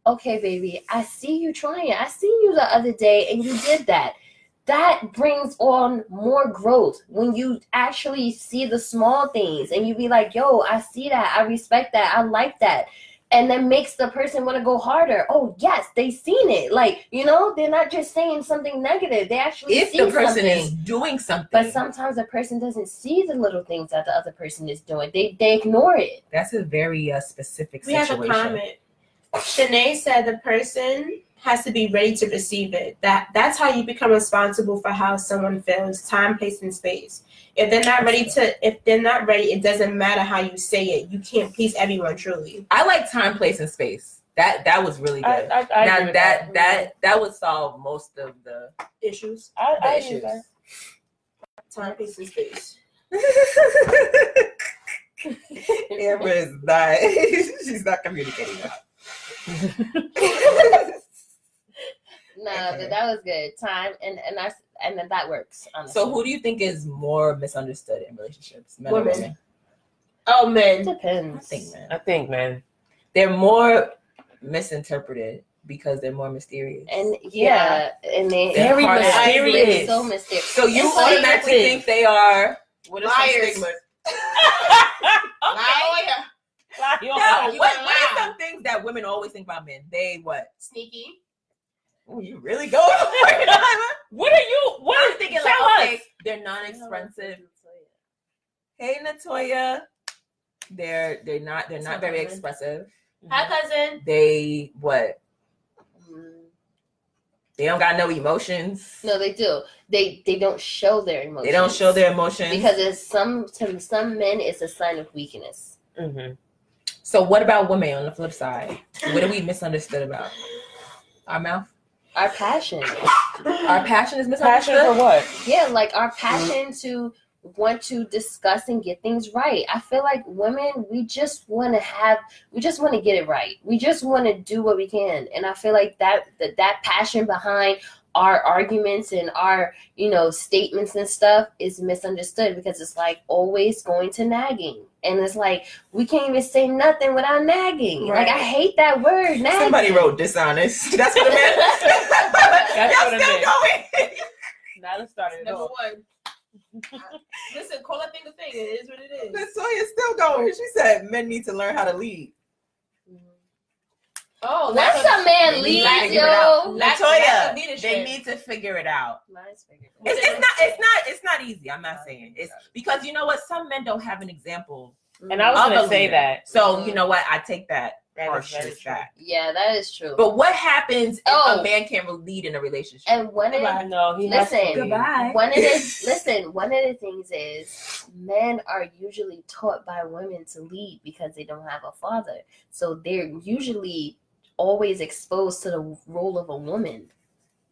okay baby i see you trying i see you the other day and you did that that brings on more growth when you actually see the small things and you be like yo i see that i respect that i like that and then makes the person want to go harder oh yes they seen it like you know they're not just saying something negative they actually if see the person something. is doing something, But sometimes a person doesn't see the little things that the other person is doing. They they ignore it. that's a very uh, specific We have situation. a comment. Shanae said the person has to be ready to receive it. That that's how you become responsible for how someone feels. Time, place, and space. If they're not ready to, if they're not ready, it doesn't matter how you say it. You can't please everyone truly. I like time, place, and space. That that was really good. I, I agree now with that that that would solve most of the, Issues. I, the I issues. with. Time, place, and space. *laughs* Amber is not. *laughs* she's not communicating that. *laughs* Nah, Okay. but that was good. Time and and that's and then that works. Honestly. so, who do you think is more misunderstood in relationships, men Women. or women? Oh It man, I think men. I think, man. They're more misinterpreted because they're more mysterious. And yeah, and they They're Very mysterious. So mysterious. so you It's like- automatically think they are what are some Liars. stigmas? *laughs* okay. Lie No, what, what are some things that women always think about men? They what? sneaky. Oh, you really go *laughs* for it. What are you? I'm What? thinking Tell like, us. okay, they're non-expensive. Hey, Natoya. They're they're not they're not very expressive. Hi, cousin. They what? They don't got no emotions. No, they do. They they don't show their emotions. They don't show their emotions. because it's some to some men it's a sign of weakness. Mhm. so what about women on the flip side? What are we misunderstood about? Our mouth? Our passion, Our passion is Passion misunderstood? for what? yeah, like our passion to want to discuss and get things right. I feel like women, we just want to have, we just want to get it right. We just want to do what we can, and I feel like that that that passion behind our arguments and our you know statements and stuff is misunderstood because it's like always going to nagging and it's like we can't even say nothing without nagging like i hate that word nagging Somebody wrote dishonest. *laughs* That's what it meant. *laughs* That's Y'all what it still meant. going. Now let's start it Number off. one. Listen, call a thing a thing. It is what it is. Latoya's still going. She said men need to learn how to lead. Oh, once lack of- a man They need leaves to figure yo Lack- lack Latoya, they need to figure it out. Mine's figured. It's, it's not. It's not. It's not easy. I'm not saying it's because you know what? Some men don't have an example. Mm. And I was of gonna say leader. that. So mm. you know what? I take that That is harsh very true. yeah that is true But what happens if Oh. a man can't lead in a relationship? and one of the No, he Listen. Goodbye. One of the *laughs* listen, one of the things is men are usually taught by women to lead because they don't have a father. So they're usually always exposed to the role of a woman,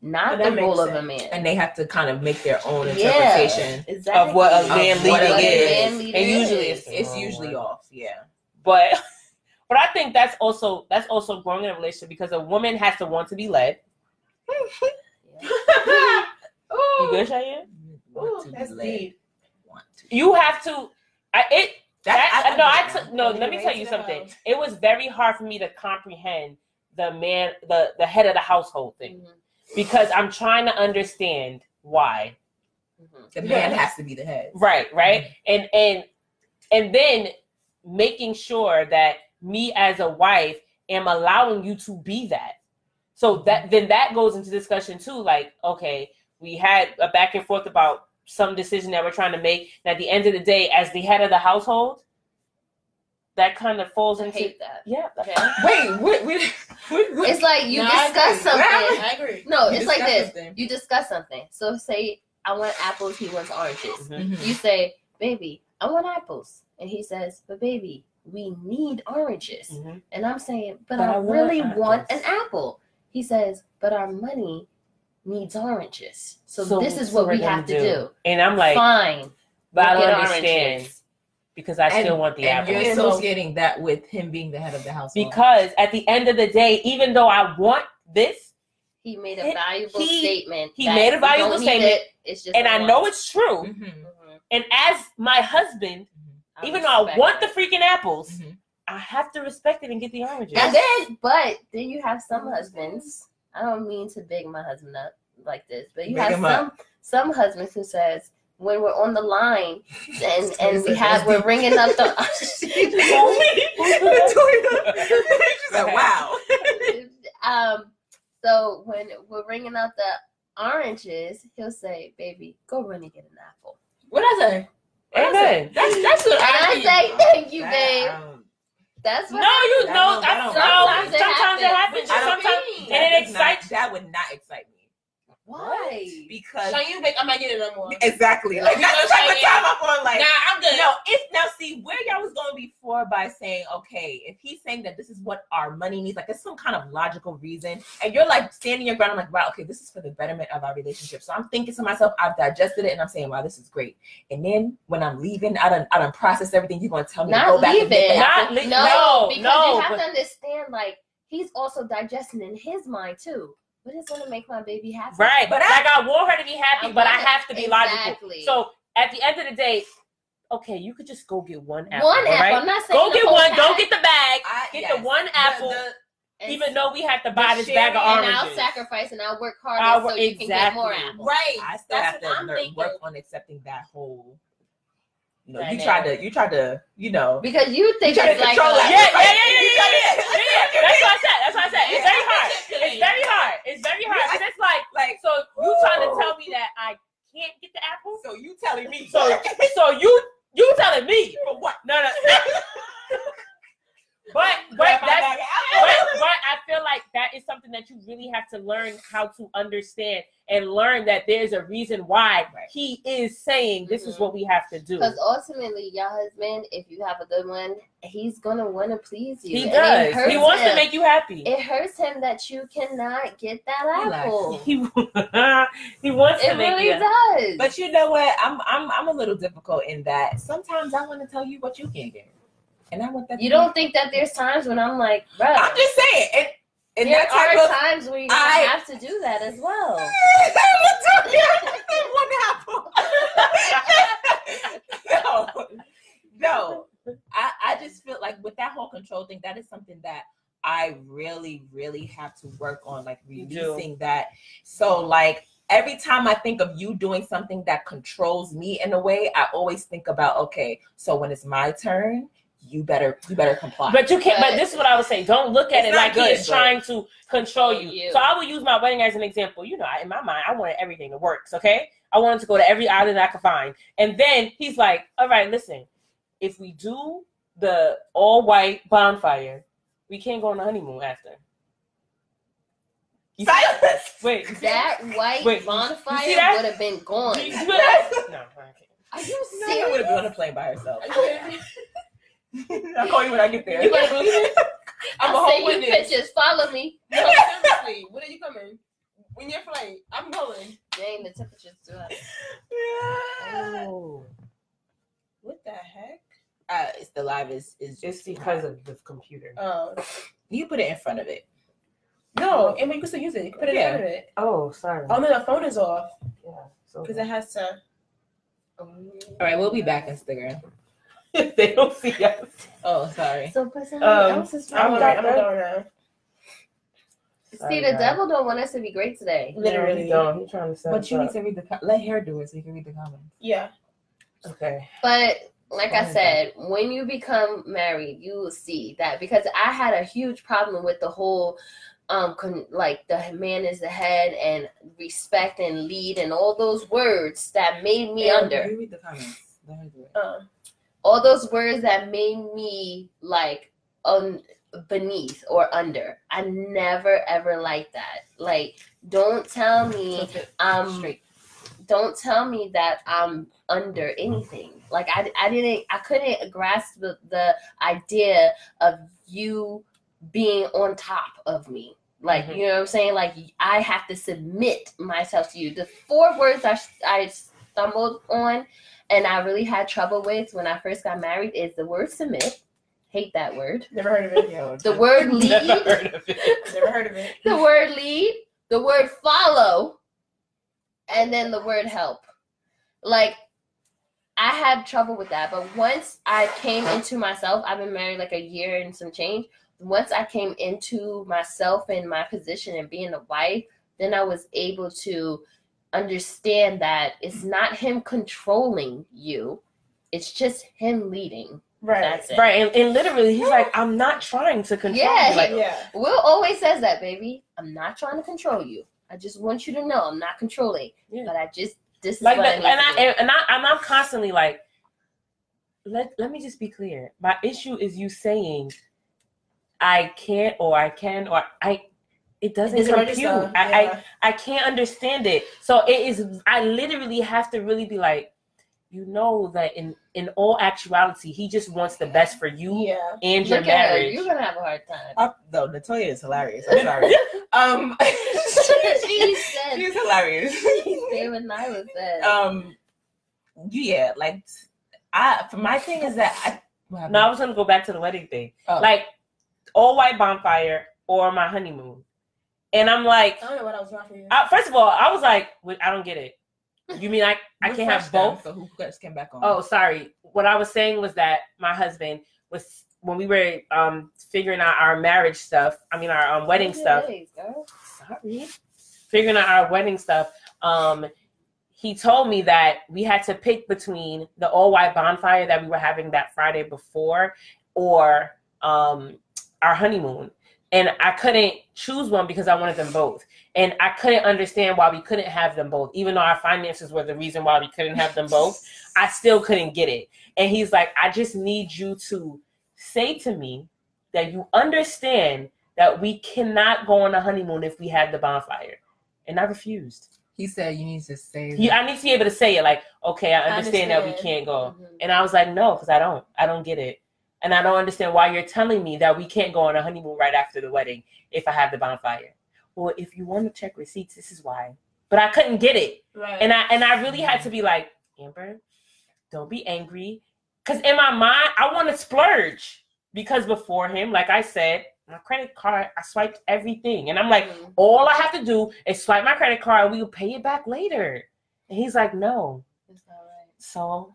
not the makes role of a man. and they have to kind of make their own Yeah, interpretation. exactly. Of what a Of man what leading a is. man leader and usually is. it's, It's wrong usually one. off. Yeah. But *laughs* but I think that's also that's also growing in a relationship because a woman has to want to be led. *laughs* You good, Cheyenne? Want to Ooh, be that's led. deep. You have to. I, it That- that, no, I get that. took no. Let me tell you something. house. It was very hard for me to comprehend the man, the the head of the household thing, Mhm, because I'm trying to understand why. mhm. The man has to be the head. Right, right, and and and then making sure that me as a wife am allowing you to be that. So that then that goes into discussion too. Like, okay, we had a back and forth about some decision that we're trying to make. And at the end of the day, as the head of the household, that kind of falls I into hate that. yeah. Okay. *laughs* Wait, what? what, what, what It's like you No, discuss agree. something. I agree. No, You it's like this. something. You discuss something. So say I want apples, he wants oranges. Mhm. Mhm. You say, baby, I want apples. And he says, but baby, we need oranges. Mhm. And I'm saying, but, But I, I want really want an apple. He says, but our money needs oranges. So, So- this is what we're we have to do. do. And I'm like, Fine. but I we'll don't understand oranges. Because I still want the and apple. you're You know- associating that with him being the head of the household. Because at the end of the day, even though I want this, He made a He- valuable he- statement. he made a valuable statement, it, It's just and I want. know it's true, Mhm. Mhm. and as my husband, I even though I want that. the freaking apples, Mhm. I have to respect it and get the oranges. And then, but then you have some husbands. I don't mean to big my husband up like this, but you Big have some up. some husbands who says when we're on the line *laughs* and and we have we're ringing up the. *laughs* She said, "Wow." um. So when we're ringing out the oranges, he'll say, "Baby, go run and get an apple." What I say? Amen. That's that's what And I I say, "Thank you, babe." um, That's No, what. you That no. don't- That's that no. don't- Sometimes it Sometimes it happens. happens. I don't Sometimes think- and it that does not- excites. that would not excite me Why? because So you I'm not getting no more. exactly like You that's know the type of time I'm on. Like, Nah, I'm good. no, if now see where y'all was going before by saying, okay, if he's saying that this is what our money needs, like there's some kind of logical reason, and you're like standing your ground, I'm like, wow, okay, this is for the betterment of our relationship. So I'm thinking to myself, I've digested it, and I'm saying, wow, this is great. And then when I'm leaving, I don't, I don't process everything. You're gonna tell me to Not go back and get leaving. the Not apple. li- No, no, because no, you have but- to understand, like he's also digesting in his mind too. What is going to make my baby happy? Right, But but I- like I want her to be happy, I but I want it- have to be logical. So at the end of the day, okay, you could just go get one apple. one apple. right? I'm not saying Go the get whole one. Don't pack. get the bag. I- Get yes. the one apple. The- And- even though we have to buy this bag of and and I'll sacrifice and I'll work harder I'll so work- you can get more exactly. apples. Right. I still That's have what to I'm learn, work on accepting that whole. No, you Dynamic. tried to, you tried to, you know. Because you think You try to it's like control a- yeah, yeah, yeah, yeah, yeah, yeah, yeah, yeah. That's what I said. That's what I said. It's very hard. It's very hard. It's very hard. And it's like, Like, so you trying to tell me that I can't get the apple? so you telling me? So, so you you telling me? for what? No, no. But *laughs* but Grab that's bag of apples. but, but I feel like that is something that you really have to to learn how to understand and learn that there's a reason why Right. he is saying this is Mhm. what we have to do. Because ultimately, your husband, if you have a good one, he's gonna want to please you. He does. He wants him. to make you happy. It hurts him that you cannot get that apple. *laughs* He *laughs* he wants to make It really you. does. But you know what? I'm I'm I'm a little difficult in that sometimes I want to tell you what you can't get, and I want that. you don't think that there's times when I'm like, bro. I'm just saying, and there that type are of times where you I- have to do that as well. *laughs* *laughs* no, no. I, I just feel like with that whole control thing, that is something that I really, really have to work on, like You do. releasing that. So, like, every time I think of you doing something that controls me in a way, I always think about, okay, so when it's my turn, you better you better comply. But you can't. But But- this is what I would say. Don't look at it not like he is trying to control you. You. So I will use my wedding as an example. You know, I- in my mind, I wanted everything to work. Okay, I wanted to go to every island I could find, and then he's like, "All right, listen, if we do the all white bonfire, we can't go on the honeymoon after." You see- Silence. *laughs* Wait, That white Wait, bonfire would have been gone. Do you see that? No, I can't. Are you No, I serious? would have been on a plane by herself. *laughs* I'll call you when I get there. You gonna believe it? *laughs* I'm a I'll send whole you witness. pictures. Follow me. *laughs* No, seriously. When are you coming? When you're flight, I'm going. Dang, the temperature's too hot. Oh, What the heck? Uh, it's the live is is it's because of the computer. Oh you put it in front of it. no, and we can still use it. You can put it Yeah. in front of it. Oh, sorry. Oh no, the phone is off yeah. So because it has to. All right, we'll be back Instagram. *laughs* they don't see us. Oh, sorry. So put something Um, else is I'm wrong. going. I'm going now. See, the devil don't want us to be great today. Literally. No, he don't. He's trying to set But you up. need to read the co- let hair do it so you can read the comments. Yeah. Okay. But like I Fine. said, when you become married, you will see that because I had a huge problem with the whole um con- like the man is the head and respect and lead and all those words that made me Yeah, under. You read the comments. Let her do it. Um. All those words that made me like un- beneath or under. I never ever liked that. Like, don't tell me um straight. don't tell me that I'm under anything. Like I, I didn't I couldn't grasp the, the idea of you being on top of me. Like Mhm. you know what I'm saying? Like I have to submit myself to you. The four words I I stumbled on and I really had trouble with when I first got married is the word submit. Hate that word. Never heard of it. Yo, The word *laughs* lead. Never heard of it. Never heard of it. the word lead, the word follow, and then the word help. Like I had trouble with that, but once I came into myself, I've been married like a year and some change. Once I came into myself and my position and being a wife, then I was able to understand that it's not him controlling you. It's just him leading. Right. That's it. Right, and, and literally, he's like, I'm not trying to control Yeah, you. Like, yeah. Will always says that, baby. I'm not trying to control you. I just want you to know I'm not controlling. Yeah. But I just this is like what that, I and I do. and, and I and I'm constantly like, let let me just be clear. My issue is you saying, I can't or I can or I. It doesn't Doesn't compute. register. I, I I can't understand it. So it is. I literally have to really be like, you know that in in all actuality, he just wants the best for you yeah. and your Look at her. marriage. You're gonna have a hard time. Uh, no, Natoya is hilarious. I'm sorry. *laughs* um, *laughs* *laughs* she said she's hilarious. stay with Nyla said. um, yeah, like I. For my thing is that I. No, I was gonna go back to the wedding thing. Oh. Like all white bonfire or my honeymoon. And I'm like, I don't know what I was wrong for you. I, first of all, I was like, wait, I don't get it. You mean I, I can't Refresh have them both? For who just came back on? Oh, sorry. What I was saying was that my husband was when we were um figuring out our marriage stuff. I mean our um, wedding Good stuff. girl. Sorry. Figuring out our wedding stuff. Um, he told me that we had to pick between the all white bonfire that we were having that Friday before, or um our honeymoon. And I couldn't choose one because I wanted them both. And I couldn't understand why we couldn't have them both. Even though our finances were the reason why we couldn't have them both, I still couldn't get it. And he's like, I just need you to say to me that you understand that we cannot go on a honeymoon if we had the bonfire. And I refused. He said you need to say. He, I need to be able to say it like, okay, I I understand, that we can't go. Mhm. And I was like, no, because I don't. I don't get it. And I don't understand why you're telling me that we can't go on a honeymoon right after the wedding if I have the bonfire. Well, if you want to check receipts, this is why. But I couldn't get it. Right. And I and I really had to be like, Amber, don't be angry. Cause in my mind, I want to splurge. Because before him, like I said, my credit card, I swiped everything. And I'm like, Mhm. all I have to do is swipe my credit card and we will pay it back later. And he's like, no. Right. So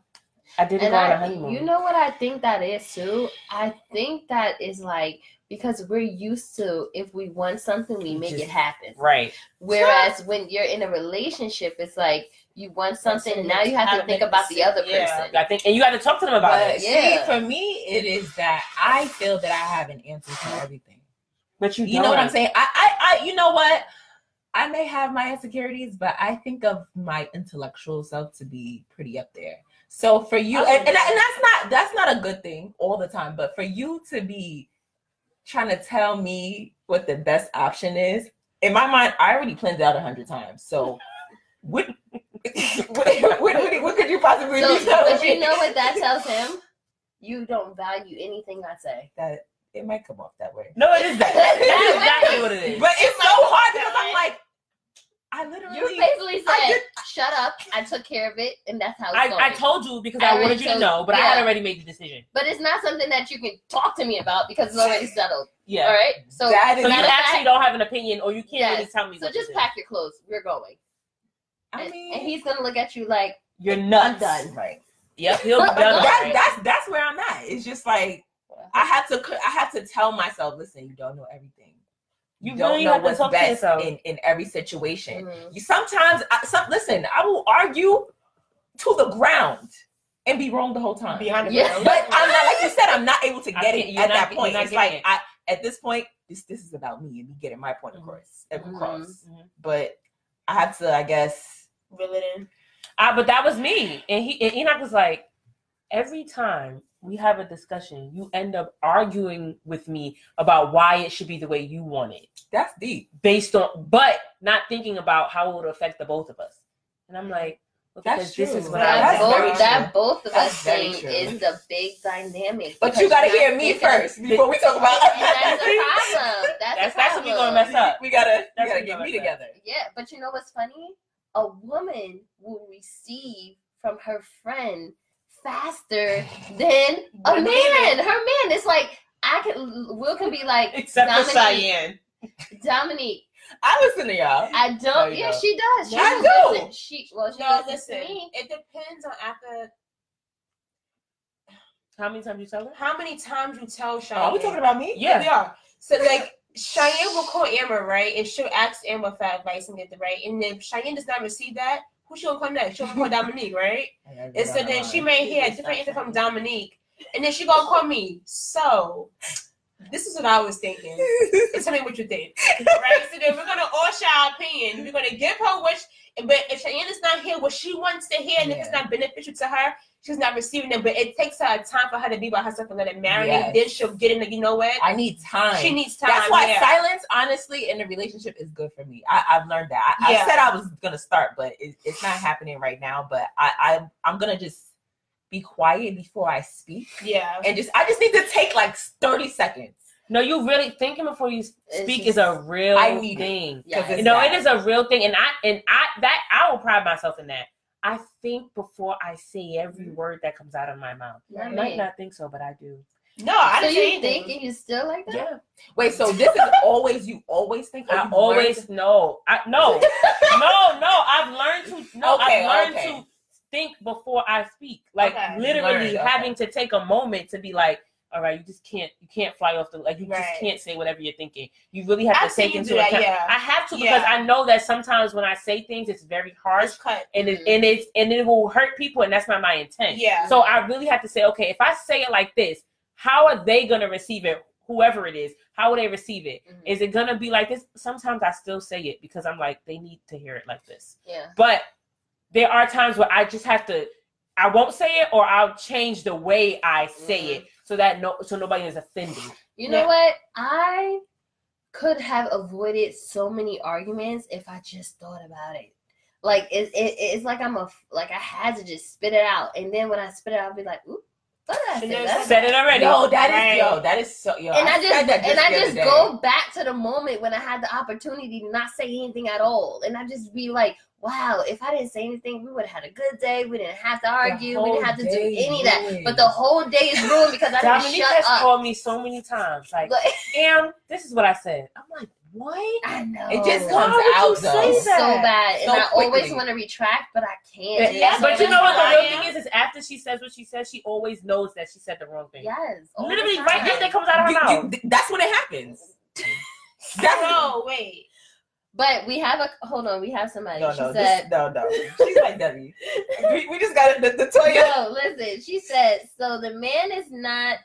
I didn't And go on a I, honeymoon. you know what I think that is too? I think that is like because we're used to if we want something, we make Just- it happen. right. Whereas when you're in a relationship, it's like you want something, Something now you have to think about the other yeah. person. I think and you got to talk to them about But it. Yeah. see, for me, it is that I feel that I have an answer for everything. But you, You know what I'm saying? I, I, I, you know what? I may have my insecurities, but I think of my intellectual self to be pretty up there. So for you, and, and, and that's not that's not a good thing all the time. But for you to be trying to tell me what the best option is, in my mind, I already planned it out a hundred times. So what, what, *laughs* what, what, what could you possibly So, be telling but me? you know what that *laughs* tells him? You don't value anything I say. that it might come off that way. No, it is that. *laughs* That's exactly what it is. But it's so hard because I'm like, I literally. You literally. basically I said, did- "Shut up." I took care of it, and that's how it's I, going. I told you because I I, wanted you to know, but I had already made the decision. but it's not something that you can talk to me about because it's already *laughs* settled. Yeah. All right. So, That is So you actually fact- don't have an opinion, or you can't Yes. really tell me. so what just do. pack your clothes. We're going. I And, mean, and he's gonna look at you like, You're nuts. I'm done. right. Yep, he'll be done. *laughs* That, already. that's that's where I'm at. It's just like I have to I have to tell myself, listen, you don't know everything. You don't really know what's best yourself. in in every situation. Mhm. You sometimes I, some listen. I will argue to the ground and be wrong the whole time. Behind the Yeah. But I'm not like you said. I'm not able to get it at not- that point. It's like it. I at this point, this this is about me and me getting my point Mhm. across. Mhm. across. Mhm. But I have to, I guess. Reel it in. Uh, but that was me, and he and Enoch was like, every time we have a discussion, you end up arguing with me about why it should be the way you want it, That's deep. based on, but not thinking about how it would affect the both of us. And I'm like, well, That's because this is what That- I That that's both, that both of That's us very thing true. is the big dynamic. But you got to hear me first before we talk about. And that's the problem. *laughs* That's, That's- the that's when we problem. gonna mess up. We gotta, we gotta get me saying. together. Yeah, but you know what's funny? A woman will receive from her friend faster *laughs* than a Believe man. Her man is like, I can. Will can be like, Except for Dominique, Cheyenne. Dominique. I listen to y'all. I don't. you Yeah, go. she does. She I do. Listen. She well, she No, listens listen. to me. It depends on after How many times you tell her? how many times you tell oh, Cheyenne. Are we talking about me? Yeah. We are. So like Cheyenne will call Amber, right? And she'll ask Amber for advice and get the right. And if Cheyenne does not receive that, who she'll call next? She'll call Dominique, right? *laughs* And so then she may hear a different answer from Dominique. And then she gonna call me. So this is what I was thinking. *laughs* And tell me what you think. Right? So then we're gonna all share our opinion. We're gonna give her what she, but if Cheyenne is not here, what she wants to hear, and if it's not beneficial to her, she's not receiving it. But it takes her time for her to be by herself and let it marinate. Yes. Then she'll get in the, you know what? I need time. She needs time. That's why yeah. silence, honestly, in a relationship is good for me. I, I've learned that. I, Yeah. I said I was gonna start, but it, it's not happening right now. But I, I, I'm gonna just be quiet before I speak, Yeah. and just I just need to take like 30 seconds. No, you really thinking before you speak just- is a real I need it. thing. Yeah, it's You know, it that. is a real thing, and I and I that I will pride myself in that. I think before I say every word that comes out of my mouth. Not I me. might not think so, but I do. No, I So didn't you anything. think and you still like that? Yeah, Wait, so this is always you always think? I always learned- know. I no, *laughs* no, no. I've learned to no. Okay, I've learned okay. to think before I speak. Like Okay. literally Learned, okay. having to take a moment to be like, all right, you just can't you can't fly off the like you Right. just can't say whatever you're thinking. You really have I've to take into account. yeah. I have to Yeah. because I know that sometimes when I say things, it's very harsh It's and it, Mhm. and it's and it will hurt people, and that's not my intent. Yeah. So I really have to say, okay, if I say it like this, how are they gonna receive it? Whoever it is, how will they receive it? Mhm. Is it gonna be like this? Sometimes I still say it because I'm like, they need to hear it like this. Yeah. But there are times where I just have to. I won't say it, or I'll change the way I say Mhm. it so that no, so nobody is offended. You know what? I could have avoided so many arguments if I just thought about it. Like it, it it's like I'm a like I had to just spit it out, and then when I spit it out, I'll be like, "Oop, what I Should that?" Said it already. Yo, that is yo, that is so yo. and I said just that and I just go back to the moment when I had the opportunity to not say anything at all, and I just be like, "Wow, if I didn't say anything, we would have had a good day. We didn't have to argue. We didn't have to do any of that. But the whole day is ruined because I didn't Dominique shut has up. called me so many times. Like, Like, *laughs* Am, this is what I said. I'm like, what? I know It just comes would you out say though. So that? bad, and So I always want to retract, but I can't. Yeah, That's but you know what the real thing is? Is after she says what she says, she always knows that she said the wrong thing. Yes, all the Literally, right time. there, that comes out of her You- you- mouth. th- that's when it happens. *laughs* That's No, wait. But we have a hold on. We have somebody. no, she no, said, this, no, no. She's like Debbie. We, we just got the, the Toya. "No, listen." She said, "So the man is not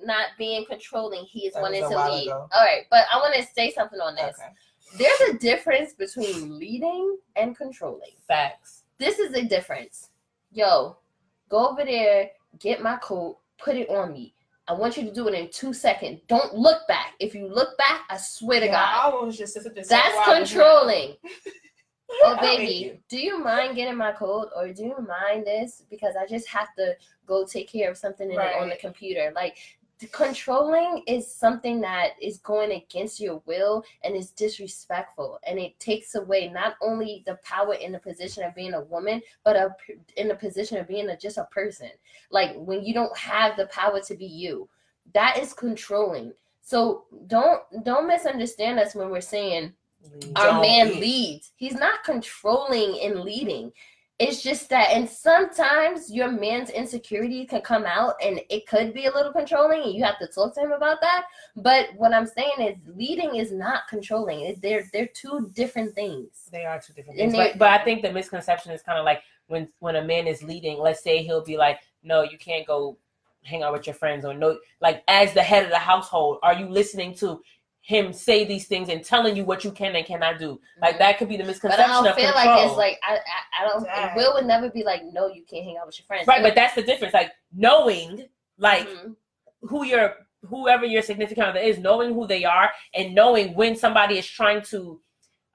not being controlling. He is That wanting to lead." ago. All right, but I want to say something on this. Okay. There's a difference between leading and controlling. Facts. This is a difference. Yo, go over there, get my coat, put it on me. I want you to do it in two seconds. Don't look back. If you look back, I swear to Yeah, God, I just sit that's controlling. *laughs* Oh, baby, do you mind getting my code or do you mind this? Because I just have to go take care of something in it on the computer. Like, controlling is something that is going against your will and is disrespectful. And it takes away not only the power in the position of being a woman, but a, in the position of being a, just a person. Like, when you don't have the power to be you, that is controlling. So don't don't misunderstand us when we're saying our Don't man lead. leads. He's not controlling and leading. It's just that, and sometimes your man's insecurity can come out, and it could be a little controlling, and you have to talk to him about that. But what I'm saying is, leading is not controlling. It- They're they're two different things. They are two different things. But, but I think the misconception is kind of like when when a man is leading, let's say he'll be like, No, you can't go hang out with your friends or no like as the head of the household, are you listening to him say these things and telling you what you can and cannot do? Like that could be the misconception. But I don't of feel control. like it's like I I, I don't. Dang. Will would never be like, no, you can't hang out with your friends. right, but that's the difference. Like knowing like Mhm. who your whoever your significant other is, knowing who they are and knowing when somebody is trying to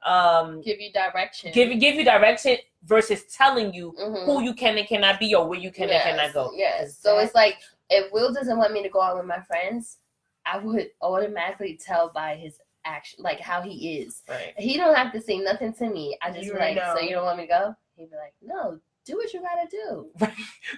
um give you direction. give give you direction versus telling you Mhm. who you can and cannot be or where you can Yes, and cannot go. Yes. So it's like if Will doesn't want me to go out with my friends, I would automatically tell by his action, like how he is. Right. He don't have to say nothing to me. I just You be already like, so you don't want me to go? He'd be like, no, do what you gotta do.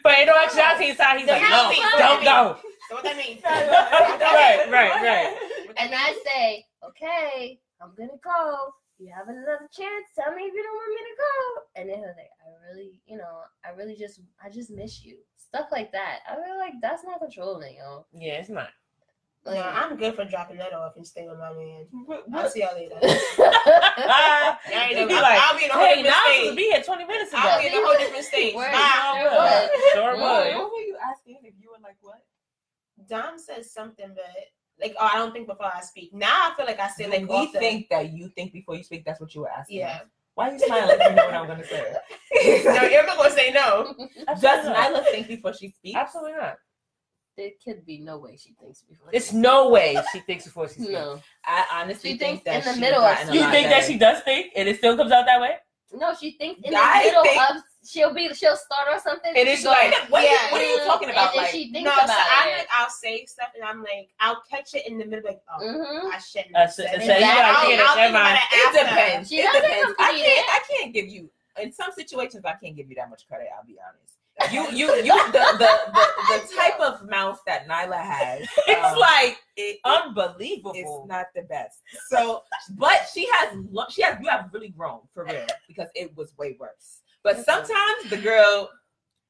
But in all actuality, inside he's The like, no, healthy don't go. So what that mean? *laughs* right, right, right. And I say, okay, I'm gonna go. You have another chance. Tell me if you don't want me to go. And then he'll like, I really, you know, I really just, I just miss you. Stuff like that. I feel like that's not controlling, yo. Yeah, it's not. Like, No, I'm good for dropping that off and staying with my man. What- I'll see y'all later. *laughs* *laughs* Y'all He'd ain't be like, I'll be in a whole hey, different now stage. to be here 20 minutes ago. I'll be in a whole different state. Word, Bye. sure would. Sure would. What were you asking if you were like what? Dom says something, but like, oh, I don't think before I speak. Now I feel like I say like we both of think that you think before you speak. That's what you were asking. Yeah. Why are you smiling? If you know what I'm gonna say. *laughs* no, you're not gonna say no. Does Nyla think before she speaks? Absolutely not. There could be no way she thinks before. It's she- no way she thinks before she speaks. no, I honestly She think thinks that in the she's middle of You think that she does think and it still comes out that way? no. She thinks in the I middle think- of she'll be she'll start on something. And it's goes, like- What, Yeah. what are you talking about? And then Like, she thinks no, so about I'm like, I'll say stuff and I'm like, I'll catch it in the middle, like, oh, Mhm. I shouldn't. Uh, have so- said so it. you gotta I'll- get it, I'll never about mind. it it depends. She it depends. I can't. it. I can't give you. In some situations, I can't give you that much credit. I'll be honest. You, you, you. The, the, the, the type of mouth that Nyla has. *laughs* It's um, like it, unbelievable. it's not the best. So, but she has, she has, you have really grown for real because it was way worse. But sometimes the girl,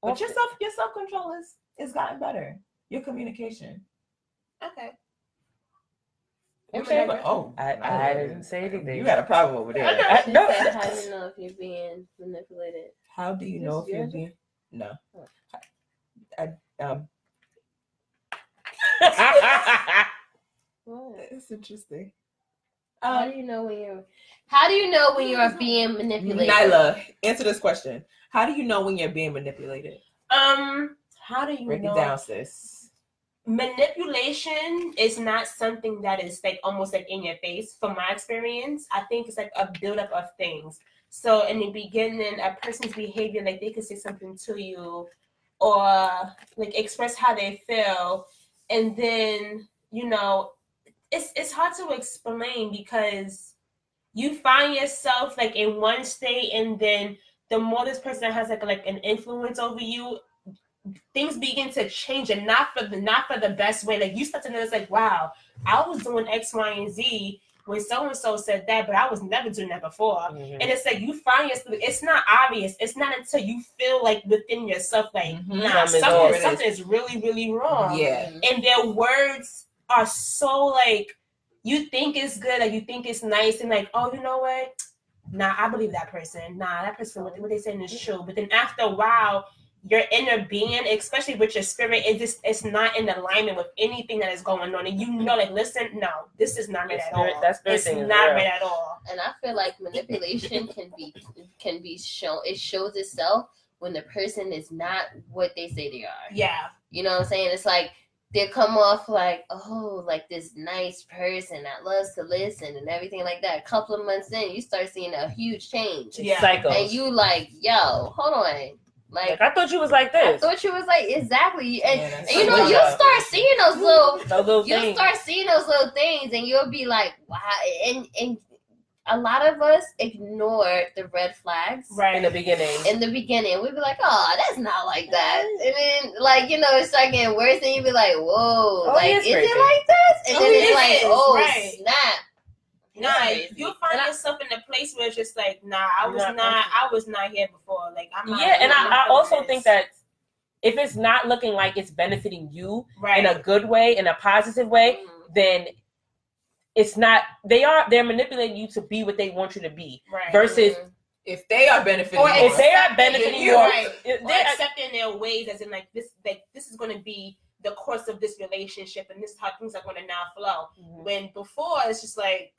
but your self, your self control is is gotten better. Your communication. Okay. Okay. But- oh, I, I didn't say anything. You had a problem over there. I- no. said, *laughs* how do you know if you're being manipulated? How do you know if you're being? No. I, um, *laughs* What? it's interesting. How Um, do you know when you're? How do you know when you're being manipulated? Nyla, answer this question. How do you know when you're being manipulated? Um, how do you Break know? it down, sis. manipulation is not something that is like almost like in your face from my experience i think it's like a buildup of things so in the beginning a person's behavior like they could say something to you or like express how they feel and then you know it's it's hard to explain because you find yourself like in one state and then the more this person has like like an influence over you things begin to change and not for the not for the best way. Like you start to notice, like, wow, I was doing X, Y, and Z when so and so said that, but I was never doing that before. Mhm. And it's like you find yourself. It's not obvious. It's not until you feel like within yourself, like, Mhm. nah, Something's something, something is really, really wrong. Yeah. And their words are so like you think it's good, like you think it's nice, and like, oh, you know what? Nah, I believe that person. Nah, that person, what, what they saying is true. But then after a while, your inner being, especially with your spirit, it just it's not in alignment with anything that is going on. And you know, like, listen, no, this is not right That at spirit- all. that spirit it's not real. right at all. And I feel like manipulation can be can be shown. It shows itself when the person is not what they say they are. Yeah. You know what I'm saying? It's like they come off like, oh, like this nice person that loves to listen and everything like that. A couple of months in, you start seeing a huge change. Yeah. Psychos. And you like, yo, hold on. Like, like I thought you was like this. I this. thought you was like, exactly. And, Yeah, and you know, you bad. start seeing those little No little you'll things. start seeing those little things and you'll be like, wow. And and a lot of us ignore the red flags Right. in the beginning. in the beginning. We'd be like, oh, that's not like that. And then like, you know, it's start getting worse and you'd be like, whoa, Oh, like is is it like this? And Oh, then he it's like, is, oh right. snap. Nah, Crazy. you'll find And I- yourself in a place where it's just like, nah, I was Not not, I was not here before. Like, I'm not. yeah, and I'm I, I also this. think that if it's not looking like it's benefiting you right. in a good way, in a positive way, Mhm. then it's not. They are they're manipulating you to be what they want you to be. right. Versus If they are benefiting, Or you, if they are accepting benefiting you, you, or, right. if or they- accepting their ways as in like this like this is going to be the course of this relationship and this is how things are going to now flow Mhm. when before it's just like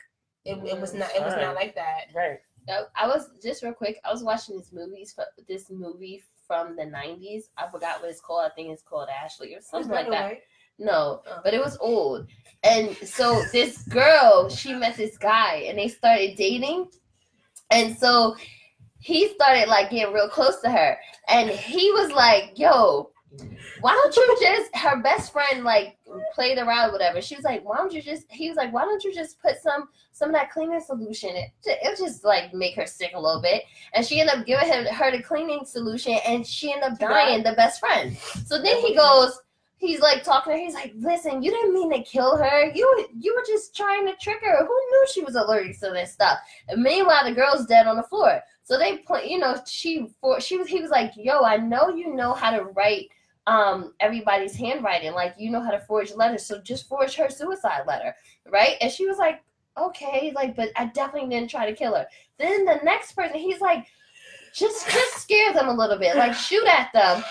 it, it was not it was not like that right. I- I was just real quick. I was watching this movies, this movie from the '90s. I forgot what it's called. I think it's called Ashley or something like that. No, Oh. but it was old. And so this girl, she met this guy and they started dating. And so he started like getting real close to her. And he was like, yo, why don't you just her best friend like play played around whatever. She was like, why don't you just he was like, why don't you just put some some of that cleaning solution? It it just like make her sick a little bit. And she ended up giving him her the cleaning solution and she ended up dying, the best friend. So then he goes, he's like talking to her. He's like, "Listen, you didn't mean to kill her. You you were just trying to trick her. Who knew she was allergic to this stuff?" And meanwhile, the girl's dead on the floor. So they put, you know, she for she was he was like, "Yo, I know you know how to write." Um everybody's handwriting like you know how to forge letters so just forge her suicide letter right and she was like okay like but i definitely didn't try to kill her then the next person he's like just just scare them a little bit like shoot at them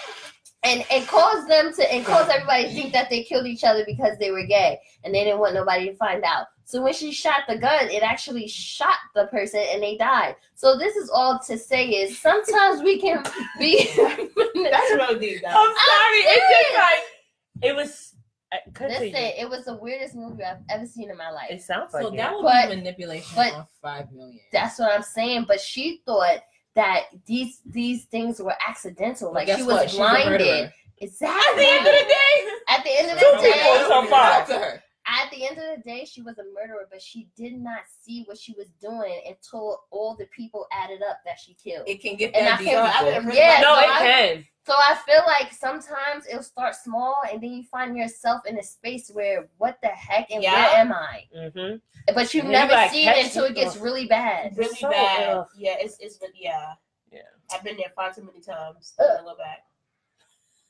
and and cause them to and cause everybody to think that they killed each other because they were gay and they didn't want nobody to find out. So when she shot the gun, it actually shot the person and they died. So this is all to say is sometimes we can be *laughs* That's real deep, though. I'm sorry. It's just serious. like it was. uh, Continue. Listen, it was the weirdest movie I've ever seen in my life. It sounds like so it. that would But- be manipulation but- on five million. That's what I'm saying. But she thought that these these things were accidental. Like she was She's a murderer. blinded. Exactly. At the end of the day, At the end of Two the people day, so far. Talk to her. at the end of the day, she was a murderer, but she did not see what she was doing until all the people added up that she killed. It can get And that I deep. can- I people. didn't really- Yeah, no, so it I- can. So I feel like sometimes it'll start small, and then you find yourself in a space where, what the heck, and Yeah. where am I? hmm But you And then you never see it catch until it gets really bad. really so bad. ugh. Yeah, it's it's yeah. Yeah. I've been there far too many times. Ugh. I'm go back.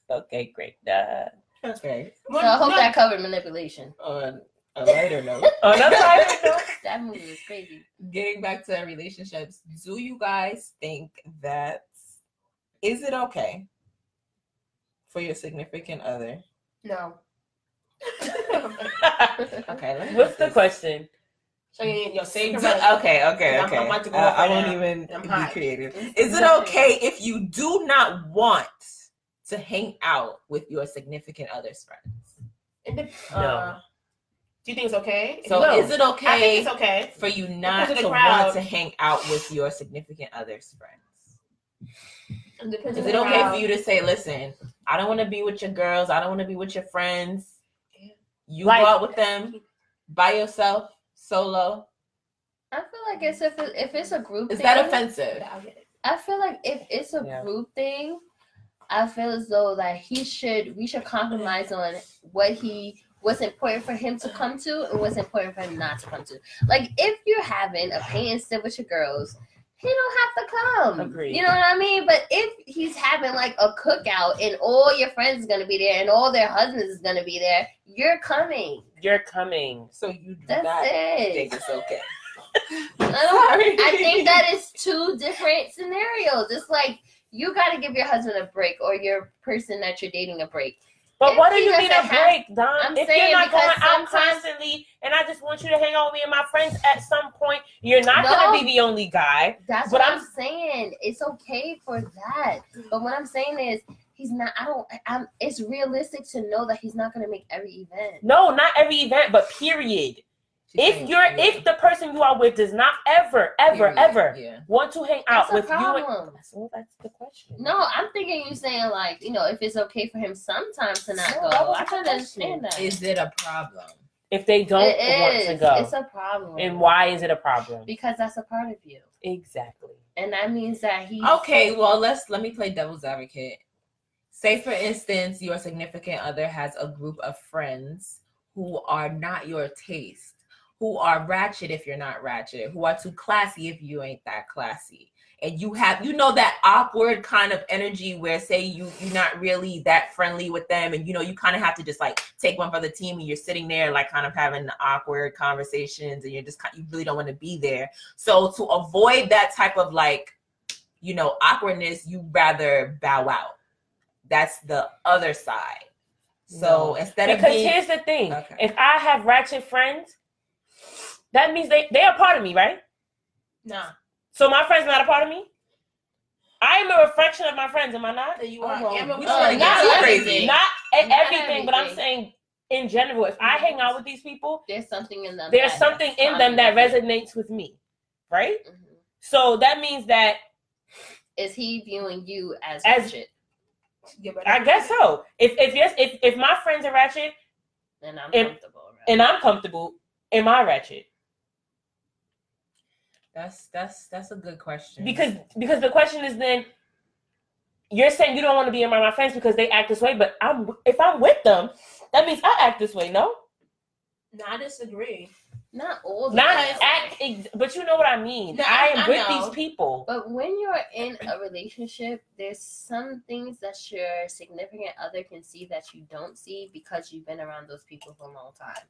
Okay, great. Uh, Okay. So I hope that covered manipulation. On a lighter note, *laughs* on another side, though, *laughs* That movie was crazy. getting back to relationships, do you guys think that is it okay for your significant other? No. *laughs* Okay. let me What's the this. question? So you your same So- okay, okay, I'm- okay. I'm about to go Uh, I right won't even I'm be creative. Is it okay if you do not want to hang out with your significant other's friends? It No. uh, do you think it's okay? So No. is it okay? I think okay it's okay. for you not to crowd. want to hang out with your significant other's friends? It depends Is it okay crowd. for you to say, listen, I don't want to be with your girls. I don't want to be with your friends. You Like- go out with them by yourself, solo. I feel like it's if it, if it's a group. Is thing, that offensive? I'll get it. I feel like if it's a Yeah. group thing, I feel as though that he should we should compromise on what he what's important for him to come to and what's important for him not to come to. Like if you're having a paint and sip with your girls, he don't have to come. Agreed. You know what I mean? But if he's having like a cookout and all your friends is gonna be there and all their husbands is gonna be there, you're coming. You're coming. So you do That's not it. think it's okay. *laughs* *laughs* I don't I think that is two different scenarios. It's like you got to give your husband a break or your person that you're dating a break. But If why do you need a break, Don? I'm if saying you're not going out constantly, and I just want you to hang out with me and my friends at some point, you're not No. gonna be the only guy. That's But what I'm- I'm, saying. It's okay for that. But what I'm saying is he's not I don't I'm it's realistic to know that he's not going to make every event. No, not every event, but period. If you're if the person you are with does not ever, ever, Period. ever yeah. want to hang out That's a with you, and, problem. well, that's the question. No, I'm thinking you saying like, you know, if it's okay for him sometimes to not No, go. I can question. understand that. Is it a problem? if they don't It want is. to go, It's a problem. and why is it a problem? Because that's a part of you. Exactly. And that means that he Okay, well let's let me play devil's advocate. Say for instance, your significant other has a group of friends who are not your taste, who are ratchet if you're not ratchet, who are too classy if you ain't that classy. And you have you know that awkward kind of energy where say you you're not really that friendly with them and you know you kind of have to just like take one for the team and you're sitting there like kind of having awkward conversations and you're just kind you really don't want to be there. So to avoid that type of like you know, awkwardness, you rather bow out. That's the other side. So No. instead of Because here's the thing: Okay. if I have ratchet friends, that means they they are part of me, right? Nah. So my friends not a part of me. I am a reflection of my friends, am I not? That you Oh, are. well, am we uh, shouldn't not get too everything. crazy. Not Not everything, but I'm saying in general, if I hang out with these people, there's something in them. there's something in them that resonates with me, right? Mhm. So that means that Is he viewing you as, As- ratchet? I guess so. If if yes, if if my friends are ratchet And I'm If- comfortable. Right? and I'm comfortable, am I ratchet? That's that's that's a good question. Because because the question is then you're saying you don't want to be around my friends because they act this way, but I'm if I'm with them, that means I act this way, no? No, I disagree. not all the Not time. act, ex- but you know what I mean. No, I I- am I with know. these people. But when you're in a relationship, there's some things that your significant other can see that you don't see because you've been around those people for a long time.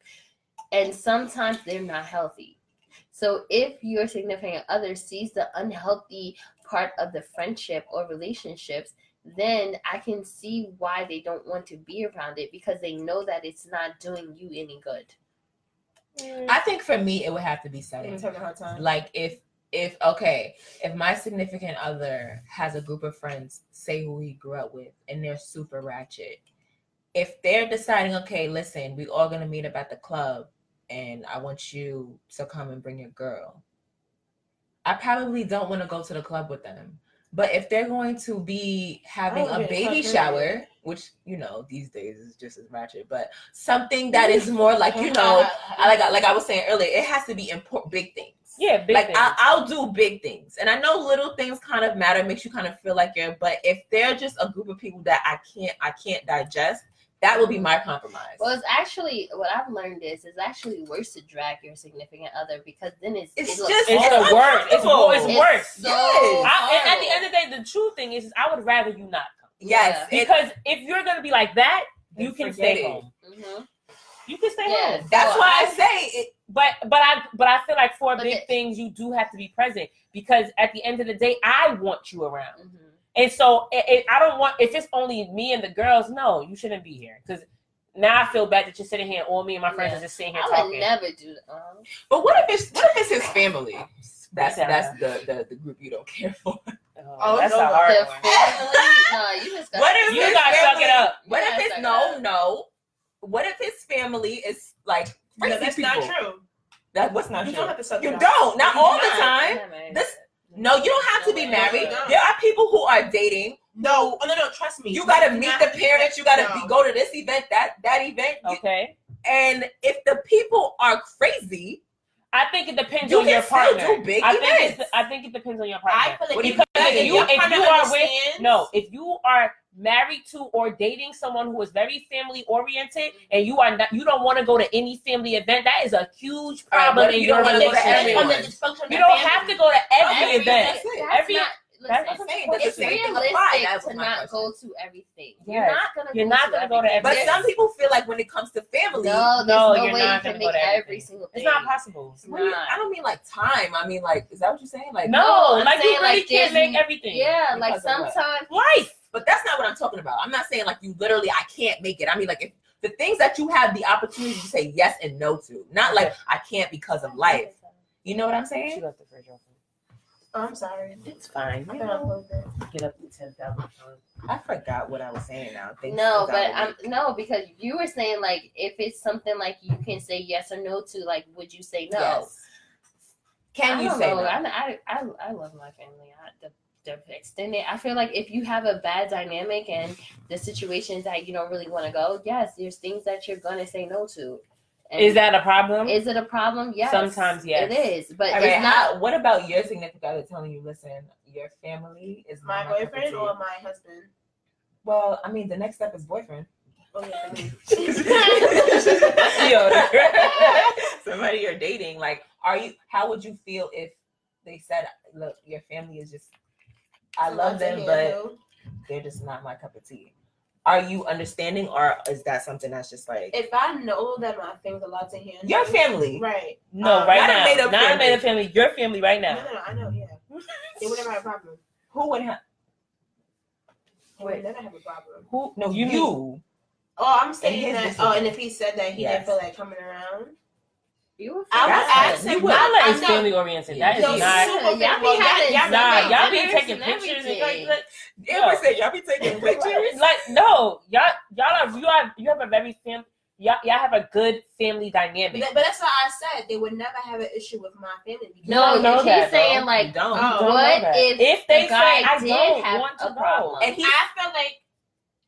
And sometimes they're not healthy. So if your significant other sees the unhealthy part of the friendship or relationships, then I can see why they don't want to be around it because they know that it's not doing you any good. Mm. I think for me it would have to be I'm setting. having a hard time. Like if if okay, if my significant other has a group of friends, say who he grew up with, and they're super ratchet, if they're deciding, okay, listen, we all gonna meet up at the club, and I want you to come and bring your girl, I probably don't want to go to the club with them. But if they're going to be having Oh, a baby shower, which you know these days is just as ratchet, but something that is *laughs* more like you know, *laughs* I like like I was saying earlier, it has to be important, big things Yeah, big like things. I, I'll do big things, and I know little things kind of matter, makes you kind of feel like you're. But if they're just a group of people that I can't, I can't digest, that will be my compromise. Well, it's actually what I've learned is it's actually worse to drag your significant other because then it's It's it just- it's the worst. It's, Uncomfortable. it's It's worse. So Yes. I, and at the end of the day, the true thing is, I would rather you not come yes, it- because if you're gonna be like that, you Then can stay it. home. Mhm. You can stay Yeah. home. that's So why I, I- say it. But but I but I feel like for big it- things, you do have to be present because at the end of the day, I want you around. Mhm. And so it, it, I don't want if it's only me and the girls. No, you shouldn't be here because now I feel bad that you're sitting here and all me and my friends Yeah. are just sitting here I would talking. never do that. Uh, But what if it's what if it's his family? That's Yeah. that's the, the the group you don't care for. *laughs* Oh, Oh, that's no, a hard the one. family, no, you just got What if You his gotta suck it up. What You if it's suck it no no? what if his family is like No, that's people? not true. That what's not You true? don't have to suck You it up. don't. Not You all do the time. I'm not married. This- No, you don't have to be married. There are people who are dating. No, oh, no, no. Trust me. You got to meet the have to be parents. You got to married. be go to this event, that that event. Okay. And if the people are crazy, I think it depends You on your can still partner. do big I think events. it's, I think it depends on your partner. I feel like if, you Because if you if you are with no, if you are married to or dating someone who is very family oriented and you are not you don't want to go to any family event, that is a huge problem in you don't go to relationship. everyone? on the dysfunction of You don't have to go to every Every event. That's it. That's Every- not, that's listen, what I'm saying. That's it's the same thing realistic applies. That was to my not go to everything. Yes. You're not gonna. You're go not to gonna go to everything. but some people feel like when it comes to family, No, there's No, no, you're way not you gonna can go make to every everything. single It's not possible. It's What do you- I don't mean like time. I mean like, is that what you're saying? Like, No, No, I'm like you saying, really like, can't make everything. Yeah, like Because of what? sometimes. Life. But that's not what I'm talking about. I'm not saying like you literally I can't make it. I mean like if the things that you have the opportunity to say yes and no to, not like I can't because of life. You know what I'm She saying? left the fridge open. Oh, I'm sorry. It's fine. I You I know, get up to ten thousand pounds. I forgot what I was saying now. Things No, but what I'm we- no because you were saying like if it's something like you can say yes or no to, like would you say no? Yes. Can I you say know. no? I, I, I, I love my family. I, the, the extended. I feel like if you have a bad dynamic and the situations that you don't really want to go, yes, there's things that you're gonna say no to. And Is that a problem? is it a problem? Yes. Sometimes, yes. It is, but All it's right, not. how- what about your significant other telling you, listen, your family is My not boyfriend tea"? or my husband? Well, I mean, the next step is boyfriend. Oh, yeah, I mean. Yo, somebody you're dating, like, are you? How would you feel if they said, "Look, your family is just, I love them, but they're just not my cup of tea." Are you understanding, or is that something that's just like if I know that my thing's allowed to handle your family? right? no, Um, right not a now. made-up not a made up family. Your family right now. no, no, I know, yeah. *laughs* They would never have a problem. Who would have? They would never have a problem. Who? No, you. you. Oh, I'm saying that. decision. Oh, and if he said that he Yes. didn't feel like coming around, You I was asking. ask fine. You would. I- Y'all I'm is not- family oriented. That is Yo, not. super Y'all be well, y'all- having y'all- Nah, Sunday y'all be taking and pictures and everything. like, Amber said y'all be taking *laughs* pictures. like no, y'all y'all are you have you have a very fam y'all y'all have a good family dynamic. that- but that's why I said they would never have an issue with my family. No, No, he's uh, that, saying though. like, don't. Oh. Don't what if if they the guy say I did don't have want a to problem? go, And he I feel like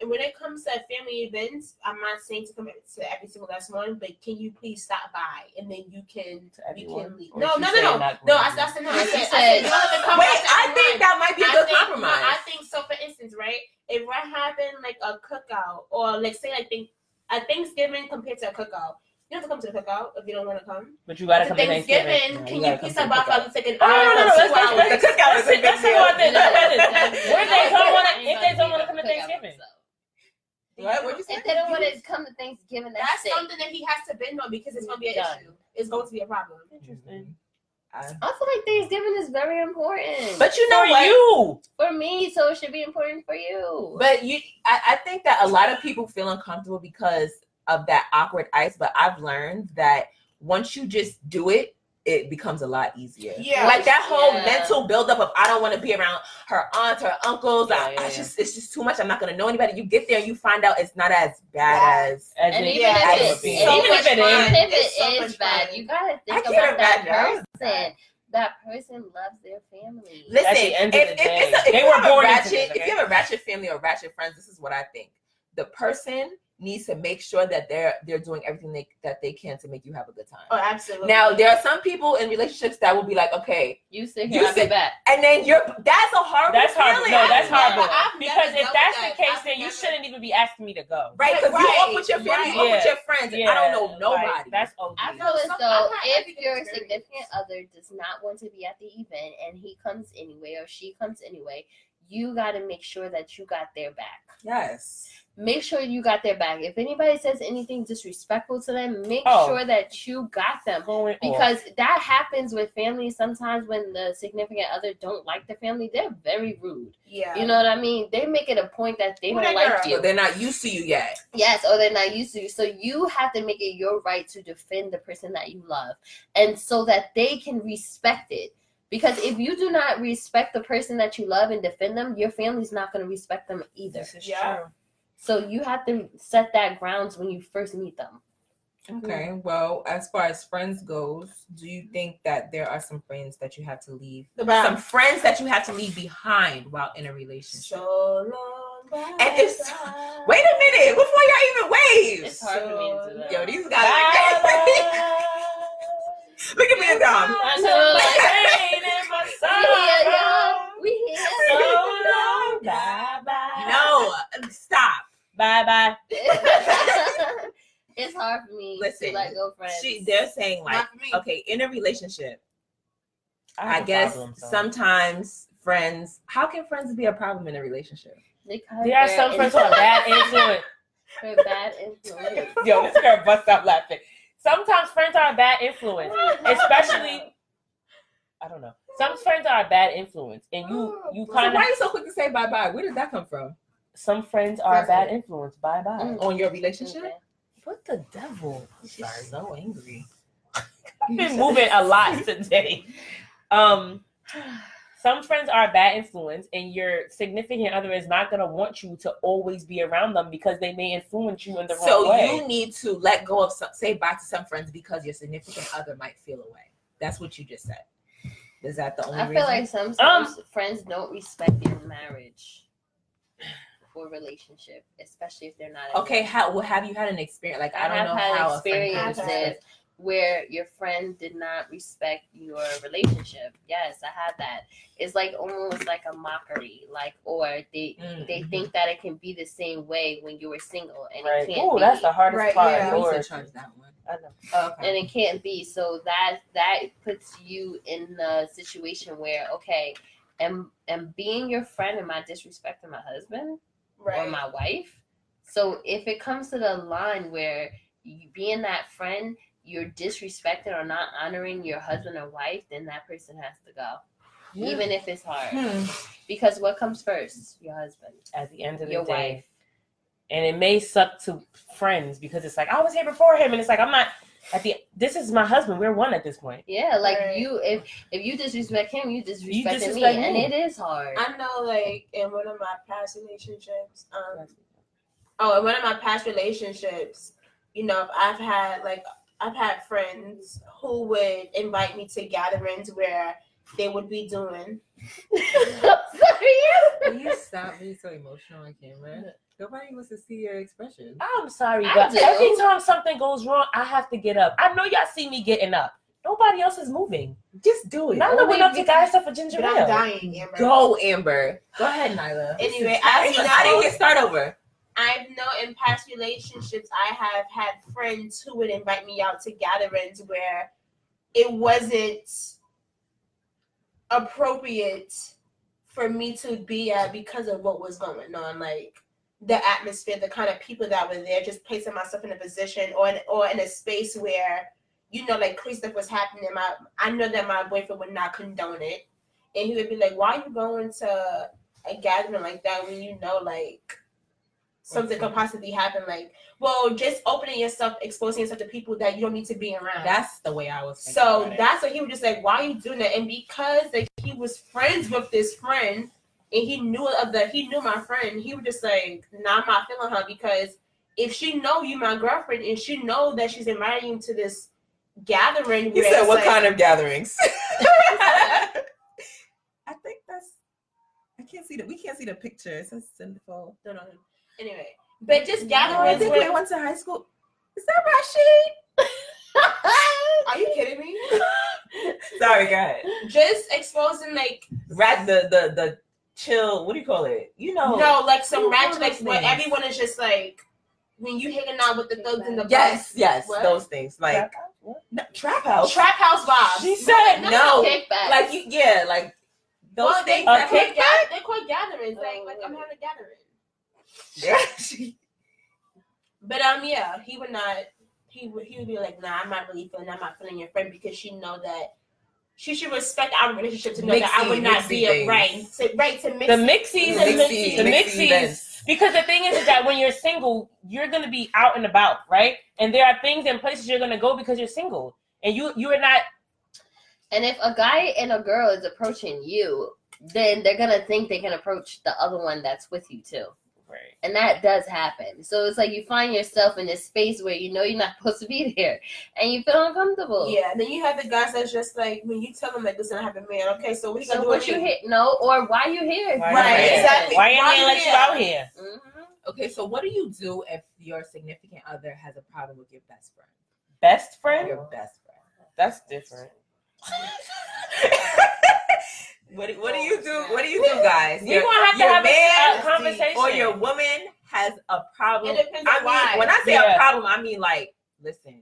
when it comes to family events, I'm not saying to come to every single last one, but can you please stop by and then you can To we can leave. Or No, no, no, no. No, going I, to? I said no. I said, I said- said you don't come Wait, I think that might be a I good think, compromise. I think so. For instance, right? If we're having like a cookout, or like say like think a Thanksgiving compared to a cookout, you don't have to come to the cookout if you don't want to come. But you gotta To come to Thanksgiving. Thanksgiving, Yeah, can you you please stop by for the second Oh, no, no, no, hour, no, two let's, let's, hours? let's, The cookout let's, is a big let's see deal. what they, No, let's- what if they don't want to, Ain't if gonna they don't be want to no come to cookout Thanksgiving? myself. What? What'd you say? If they don't want to come to Thanksgiving, that's, That's sick. something that he has to bend on because it's going to be an Done. issue. It's going to be a problem. Interesting. I- I feel like Thanksgiving is very important But you know For what? you, for me, so it should be important for you. But you, I, I think that a lot of people feel uncomfortable because of that awkward ice. But I've learned that once you just do it, it becomes a lot easier. Yeah. like that whole Yeah. mental buildup of I don't want to be around her aunts, her uncles. I, Yeah, yeah, I yeah. just it's just too much. I'm not gonna know anybody. You get there and you find out it's not as bad Yeah. as. as and in- even Yeah, if it's it's, so even much if it fun. is, if It's so it much is bad, fun. you gotta think can't about that imagine. I person. That person loves their family. Listen, At the if, if, a, if they you were have a born ratchet, if you have a ratchet family or ratchet friends, this is what I think. The person needs to make sure that they're they're doing everything they that they can to make you have a good time. Oh, absolutely. Now there are some people in relationships that will be like, okay, You sit You here, I'll be sit- back. and then you're that's a horrible That's horrible. feeling. No, that's I've never- horrible. I've Because if that's with the case, I've then you shouldn't even be asking me to go. Right, because you off with your Right, family, you off right. with your friends, and I don't know like, nobody. that's OD. I feel as some- though if your significant other does not want to be at the event and he comes anyway or she comes anyway, you got to make sure that you got their back. yes. Make sure you got their back. If anybody says anything disrespectful to them, make Oh. sure that you got them. Going off. Because that happens with families sometimes when the significant other don't like the family, they're very rude. yeah. You know what I mean? They make it a point that they don't like girl? you. They're not used to you yet. Yes, or they're not used to. You. So you have to make it your right to defend the person that you love, and so that they can respect it. Because if you do not respect the person that you love and defend them, your family's not going to respect them either. This is Yeah. true. So you have to set that grounds when you first meet them. Okay. Mm-hmm. Well, as far as friends goes, do you think that there are some friends that you have to leave? About Some friends that you have to leave behind while in a relationship. so long. bye, And it's- bye. Wait a minute, before y'all even wave. It's hard for me to do that. Yo, these guys. *laughs* Look at me and Dom. I know, like, we *laughs* here, yeah. We here. Bye bye. No, stop. Bye bye. it's hard for me Listen, to let go friends. She, they're saying like, okay, in a relationship, I, a guess problem, so. sometimes friends. How can friends be a problem in a relationship? Because there are some friends who are bad influence. Bad influence. Yo, this girl bust out laughing. Sometimes friends are a bad influence, especially. I don't know. Some friends are a bad influence, and you you So kind why are you so quick to say bye bye? Where did that come from? some friends are a bad influence. Bye bye. Mm. On your relationship? Okay. What the devil? She's so angry. *laughs* I've been moving a lot *laughs* today. Um, some friends are a bad influence, and your significant other is not gonna want you to always be around them because they may influence you in the wrong way. So you need to let go of some, say bye to some friends because your significant other might feel away. That's what you just said. Is that the only I reason? feel like sometimes um, friends don't respect your marriage or relationship, especially if they're not. okay, how well have you had an experience? Like I, I don't have know had how a friend can experiences respect- where your friend did not respect your relationship. Yes, I had that. It's like almost like a mockery, like or they they Mhm. think that it can be the same way when you were single, and right? it can't. Oh, be. that's the hardest Right, part. yeah. I Lord. charge that one. I know. Okay. and it can't be so that that puts you in the situation where okay am am being your friend am i disrespecting my husband or my wife so if it comes to the line where you being that friend you're disrespecting or not honoring your husband or wife then that person has to go Yeah. even if it's hard Hmm. because what comes first your husband At the end of the your day, wife and it may suck to friends because it's like I was here before him, and it's like I'm not. At the this is my husband. We're one at this point. yeah like Right. you if if you disrespect him you disrespecting me disrespect and me. it is hard I know, like in one of my past relationships, um, oh, in one of my past relationships, you know, I've had like I've had friends who would invite me to gatherings where they would be doing. Sorry. *laughs* Will you stop being so emotional on camera? Nobody wants to see your expression. I'm sorry, but every time something goes wrong, I have to get up. I know y'all see me getting up. Nobody else is moving. Just do it. Nyla went up to guy stuff for ginger But I'm dying, Amber. Go, Amber. Go ahead, Nyla. Anyway, I you didn't, I didn't get start over. I know in past relationships, I have had friends who would invite me out to gatherings where it wasn't appropriate for me to be at because of what was going on. Like the atmosphere, the kind of people that were there, just placing myself in a position or in, or in a space where, you know, like stuff was happening. My I know that my boyfriend would not condone it. And he would be like, Why are you going to a gathering like that when you know like something could possibly happen? Like, well, just opening yourself, exposing yourself to people that you don't need to be around. That's the way I was. So that's what he was just like, why are you doing that? And because like he was friends with this friend and he knew of the he knew my friend, he was just like, nah, I'm not feeling her because if she know you my girlfriend and she know that she's inviting you to this gathering You said what like- kind of gatherings? *laughs* I think that's. I can't see the. We can't see the picture. It says sinful. no, no, no. Anyway. But just Oh, I gatherings think we where went to high school. Is that Rashid? *laughs* are you kidding me? *laughs* Sorry, go ahead. just exposing like Rat the the the chill. What do you call it? You know. no, like some Ooh, ratchet one like of where things. everyone is just like when you hanging out with the thugs in the Yes, bus. yes, What? those things like no, trap house. Trap house vibes. She said no. Kickbacks. Like you, yeah, like those Well, they, things. A they, that- call kickback? ga- they call gatherings. Like, Oh, like I'm oh. having a gathering. Yeah, *laughs* But um, yeah, he would not. He would. He would be like, "Nah, I'm not really feeling. I'm not feeling your friend because she know that she should respect our relationship to know that I would not be a right to right to mix. The mixies, The the mixies, the mixy mixies. Because the thing is, is that when you're single, you're gonna be out and about, right? And there are things and places you're gonna go because you're single, and you you are not. And if a guy and a girl is approaching you, then they're gonna think they can approach the other one that's with you too. Right. and that does happen. So it's like you find yourself in this space where you know you're not *laughs* supposed to be there, and you feel uncomfortable. Yeah, then you have the guys that's just like when you tell them like listen, I have a man. Okay, so what you gonna So do what you me? here? No, or why you here? Why Right, you here? exactly. Why you Why ain't you let you out here? hmm Okay, so what do you do if your significant other has a problem with your best friend? Best friend? Your best friend. That's different. *laughs* What do, what do you do? What do you do, guys? You're gonna have to your have a- man a conversation. or your woman has a problem. It depends I mean, why. when I say Yeah. a problem, I mean like, listen,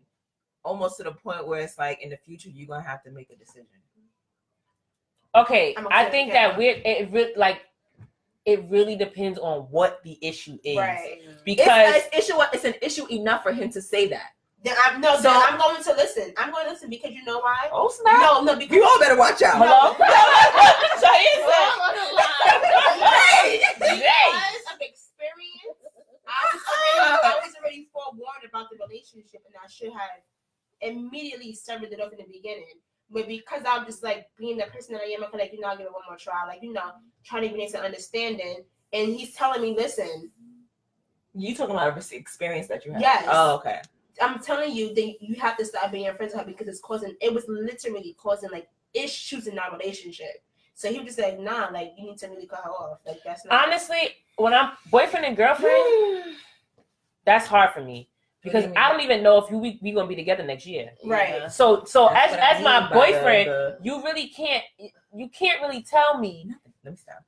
almost to the point where it's like in the future you're gonna have to make a decision. Okay, I'm I think with that that. we're it re- like it really depends on what the issue is. Right. Because it's, it's issue. It's an issue enough for him to say that. Then I'm no, So- then I'm going to listen. I'm going to listen because you know why? Oh snap! No, no, because You all better watch out. hello. so here's We're the- on line. because of experience, I was, already, I was already forewarned about the relationship, and I should have immediately severed it off in the beginning. But because I'm just like being the person that I am, I feel like you know, I'll give it one more try. Like you know, trying to get into understanding, and he's telling me, listen, You talking about a experience that you had? Yes. Oh, okay. I'm telling you that you have to stop being your friends with her because it's causing. It was literally causing like issues in our relationship. So he was just like, nah, like you need to really cut her off. Like that's not honestly, when I'm boyfriend and girlfriend, *gasps* that's hard for me because do I don't even know if you we, we gonna be together next year. Right. So so That's as what I as mean my by the- boyfriend, the- you really can't you can't really tell me Let me stop.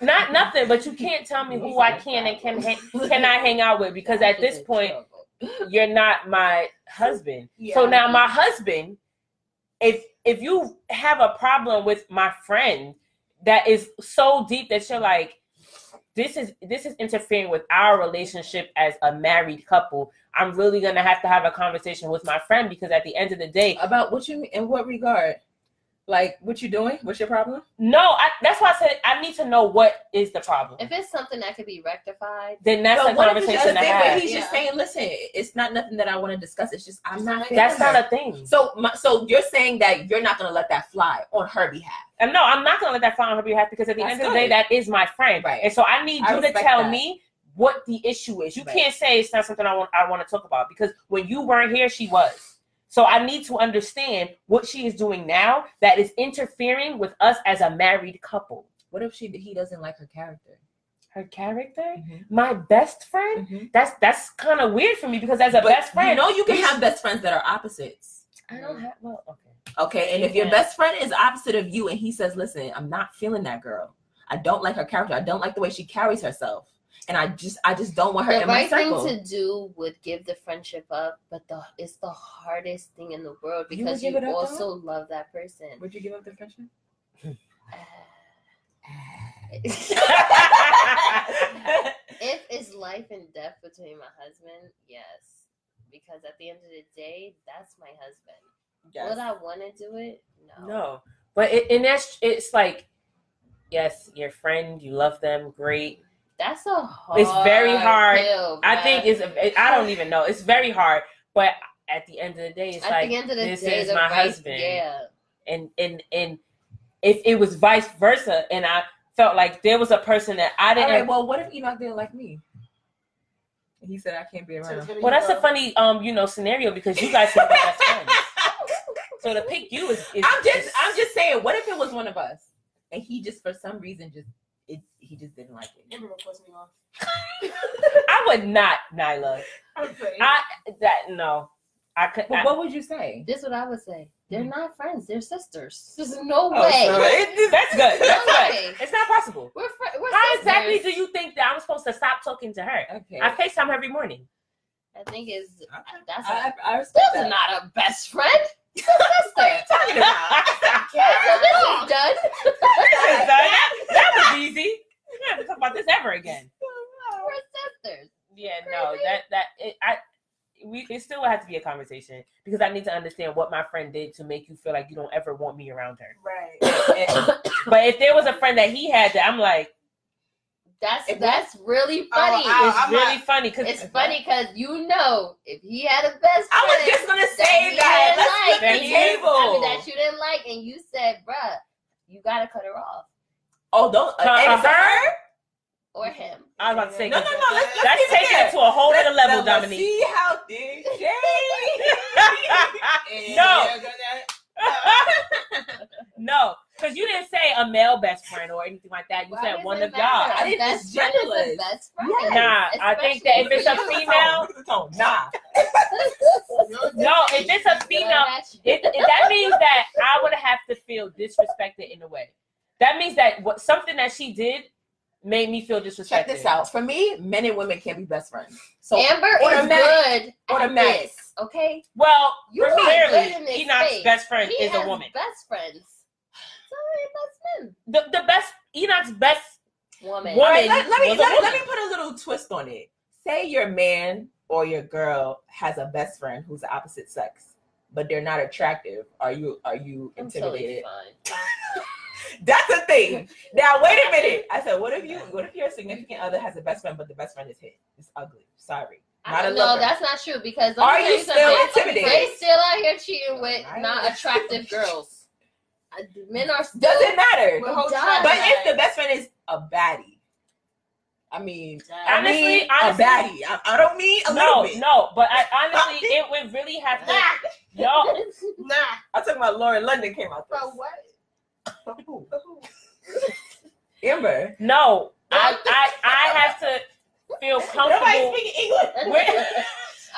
not nothing, but you can't tell me who I can and can hang, cannot hang out with because at this point you're not my husband. So now my husband, if if you have a problem with my friend that is so deep that you're like, this is this is interfering with our relationship as a married couple. I'm really gonna have to have a conversation with my friend because at the end of the day, About what you mean? In what regard? Like what you doing? What's your problem? no, I, that's why I said I need to know what is the problem. If it's something that could be rectified, Then that's But a what if it's conversation to that- but have. He's just saying, listen, it's not nothing that I want to discuss. It's just I'm not. That's That's not a thing. So, my, so you're saying that you're not gonna let that fly on her behalf? And no, I'm not gonna let that fly on her behalf because at the That's end of the day, that is my friend. Right. And so I need I you to tell that. me what the issue is. You Right. can't say it's not something I want I want to talk about because when you weren't here, she was. So I need to understand what she is doing now that is interfering with us as a married couple. What if she he doesn't like her character? Her character, Mhm. my best friend. That's that's kind of weird for me because as a But best friend, you know you can have best friends that are opposites. I don't have well, okay. Okay, and if your best friend is opposite of you and he says, "Listen, I'm not feeling that girl. I don't like her character. I don't like the way she carries herself, and I just, I just don't want her the in my right thing to do would give the friendship up, but the it's the hardest thing in the world because give you, it up, though? also love that person. Would you give up the friendship? *sighs* if it's life and death between my husband, yes. Because at the end of the day, that's my husband. Would I want to do it? No. No, but it, and that's it's like, yes, your friend, you love them, great. That's a hard. It's very hard. pill, I think it's I don't even know. It's very hard, but at the end of the day, it's At like the end of the this day, is the my right- husband, Yeah. and and and if it was vice versa, and I felt like there was a person that I didn't. right. Well, what if Enoch didn't like me? He said I can't be around. it's well, be that's a funny um you know scenario because you guys are best *laughs* friends. So to pick you is, is I'm just, is- I'm just saying. What if it was one of us, and he just for some reason just it, he just didn't like it. Amber will piss me off. *laughs* I would not, Nyla. I'm. I that no, I could. But I, what would you say? This is what I would say. They're Mm-hmm. not friends. They're sisters. There's no Oh, way. so it- that's good. That's No good. way. It's not possible. We're fr- we're How sisters. exactly do you think that I'm supposed to stop talking to her? Okay. I FaceTime her every morning. I think is Okay. that's I, a, I respect that. not a best friend. It's a sister. *laughs* talking about? *laughs* so this is done. that, that was easy. We don't have to talk about this ever again. *laughs* We're sisters. Yeah, no, that that it, I we it still has to be a conversation because I need to understand what my friend did to make you feel like you don't ever want me around her. right. *coughs* But if there was a friend that he had that I'm like, That's If that's really oh, funny. I- it's I'm really not- funny because it's funny because you know if he had a best friend, I was just gonna that say he that. didn't Let's flip like, the and you- I mean, table. that you didn't like, and you said, "Bruh, you gotta cut her off," Oh, don't. Cut and her? her? or him. I was about to say No, no, 'cause no. Let's, let's that's keep it taking it to a whole other level, let's Dominique. See how DJ. *laughs* No. And you're gonna- no, because you didn't say a male best friend or anything like that. You Why said one of y'all. matter? I A didn't- best it's friend is best friend. Yes. Nah, I think that if it's a female- Look at. Nah. No, if it's a female, it, it- that means that I would have to feel disrespected in a way. That means that what something that she did made me feel disrespected. Check this out. For me, men and women can't be best friends. So Amber is automatic- good automatic. at this, okay? Well, You are clearly, good Enoch's space. best friend He is a woman. best friends. So best friend. The, the best Enoch's best Woman. Woman. All right, let, let me was a let, let me put a little twist on it. Say your man or your girl has a best friend who's the opposite sex, but they're not attractive. Are you are you I'm totally intimidated? *laughs* fine. That's the thing. Now wait a *laughs* minute. I said, what if you what if your significant other has a best friend, but the best friend is hit? It's ugly. Sorry. I Not a don't know. That's not true because Are me you still something. intimidated? They still out here cheating with not attractive *laughs* girls. Uh, Men are still. Doesn't matter. With whole Does. But if the best friend is a baddie, I mean, I Honestly, mean honestly- a baddie. I, I don't mean a no, little bit. no. But I honestly, it would really have to. No, *laughs* Nah. I'm my about Lauren London came out. Bro, what? Amber. no. I, I, I have to feel *laughs* comfortable. Nobody speaking English. *laughs* Where-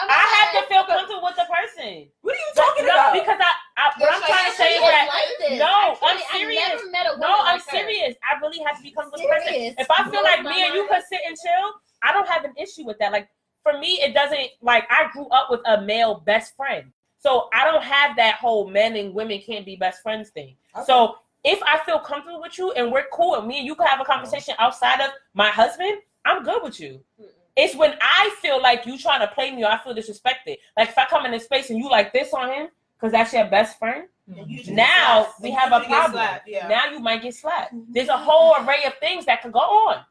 I have to feel comfortable with the person. What are you talking no, about? because I, I what I'm trying to say is that no, I'm serious. I never met a woman No, I'm like her. serious. I really have to be comfortable with the person. If I feel Blows like my me and you mind. could sit and chill, I don't have an issue with that. Like for me, it doesn't like I grew up with a male best friend. So I don't have that whole men and women can't be best friends thing. Okay. So if I feel comfortable with you and we're cool and me and you can have a conversation outside of my husband, I'm good with you. Mm-mm. It's when I feel like you trying to play me or I feel disrespected. Like if I come in a space and you like this on him because that's your best friend, You mm-hmm. should now slapped. we have a problem. Yeah. Now you might get slapped. There's a mm-hmm. whole array of things that could go on.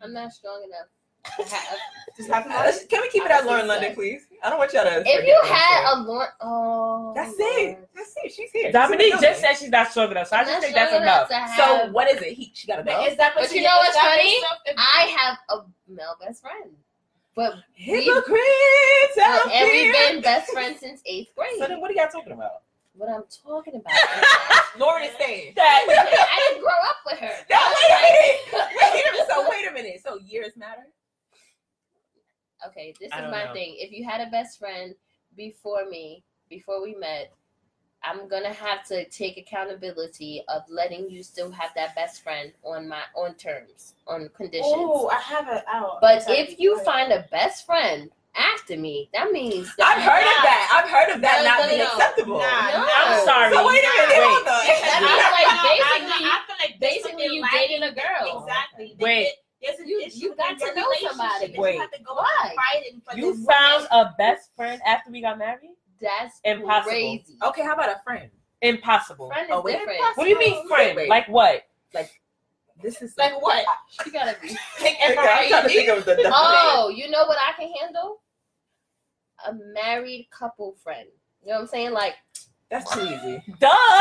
I'm not strong enough. To have- Just have to Uh, let's- Can we keep it at Lauren London, please? I don't want y'all to. if you had a Lauren, oh, That's it. That's it. She's here. Dominique She's just said she's not strong enough, so I just think that's strong enough. have- So what is it? He she got a But belt. is that But you know what's funny? I have a male best friend, but Hypocrites out but- and we've been best friends since eighth grade. So then, what are y'all talking about? what I'm talking about. *laughs* Lauren is saying. That I didn't grow up with her. Now, wait a minute. Wait a minute. So wait a minute. So years matter. Okay, this is my know. thing. If you had a best friend before me, before we met, I'm gonna have to take accountability of letting you still have that best friend on my on terms, on conditions. Oh, I have it out. Oh, but if you find a best friend after me, that means that I've heard of that. I've heard of that No, not no, being no. acceptable. Nah, No. I'm sorry. So wait a minute. Wait. Hold on. That means *laughs* like basically, I feel like basically you dating a girl. Exactly. Wait. There's an You- issue you got to know somebody. that you Wait. have to go Why? fighting for you found woman. a best friend after we got married? that's Impossible. crazy. Okay, how about a friend? Impossible. Friend is Oh, wait. different. What do you mean friend? Wait. Like what? Like this is like what? *laughs* You gotta be. *laughs* *laughs* Okay, I'm trying to think of the. the Oh, you know what I can handle? A married couple friend. You know what I'm saying? Like, That's too easy. Duh.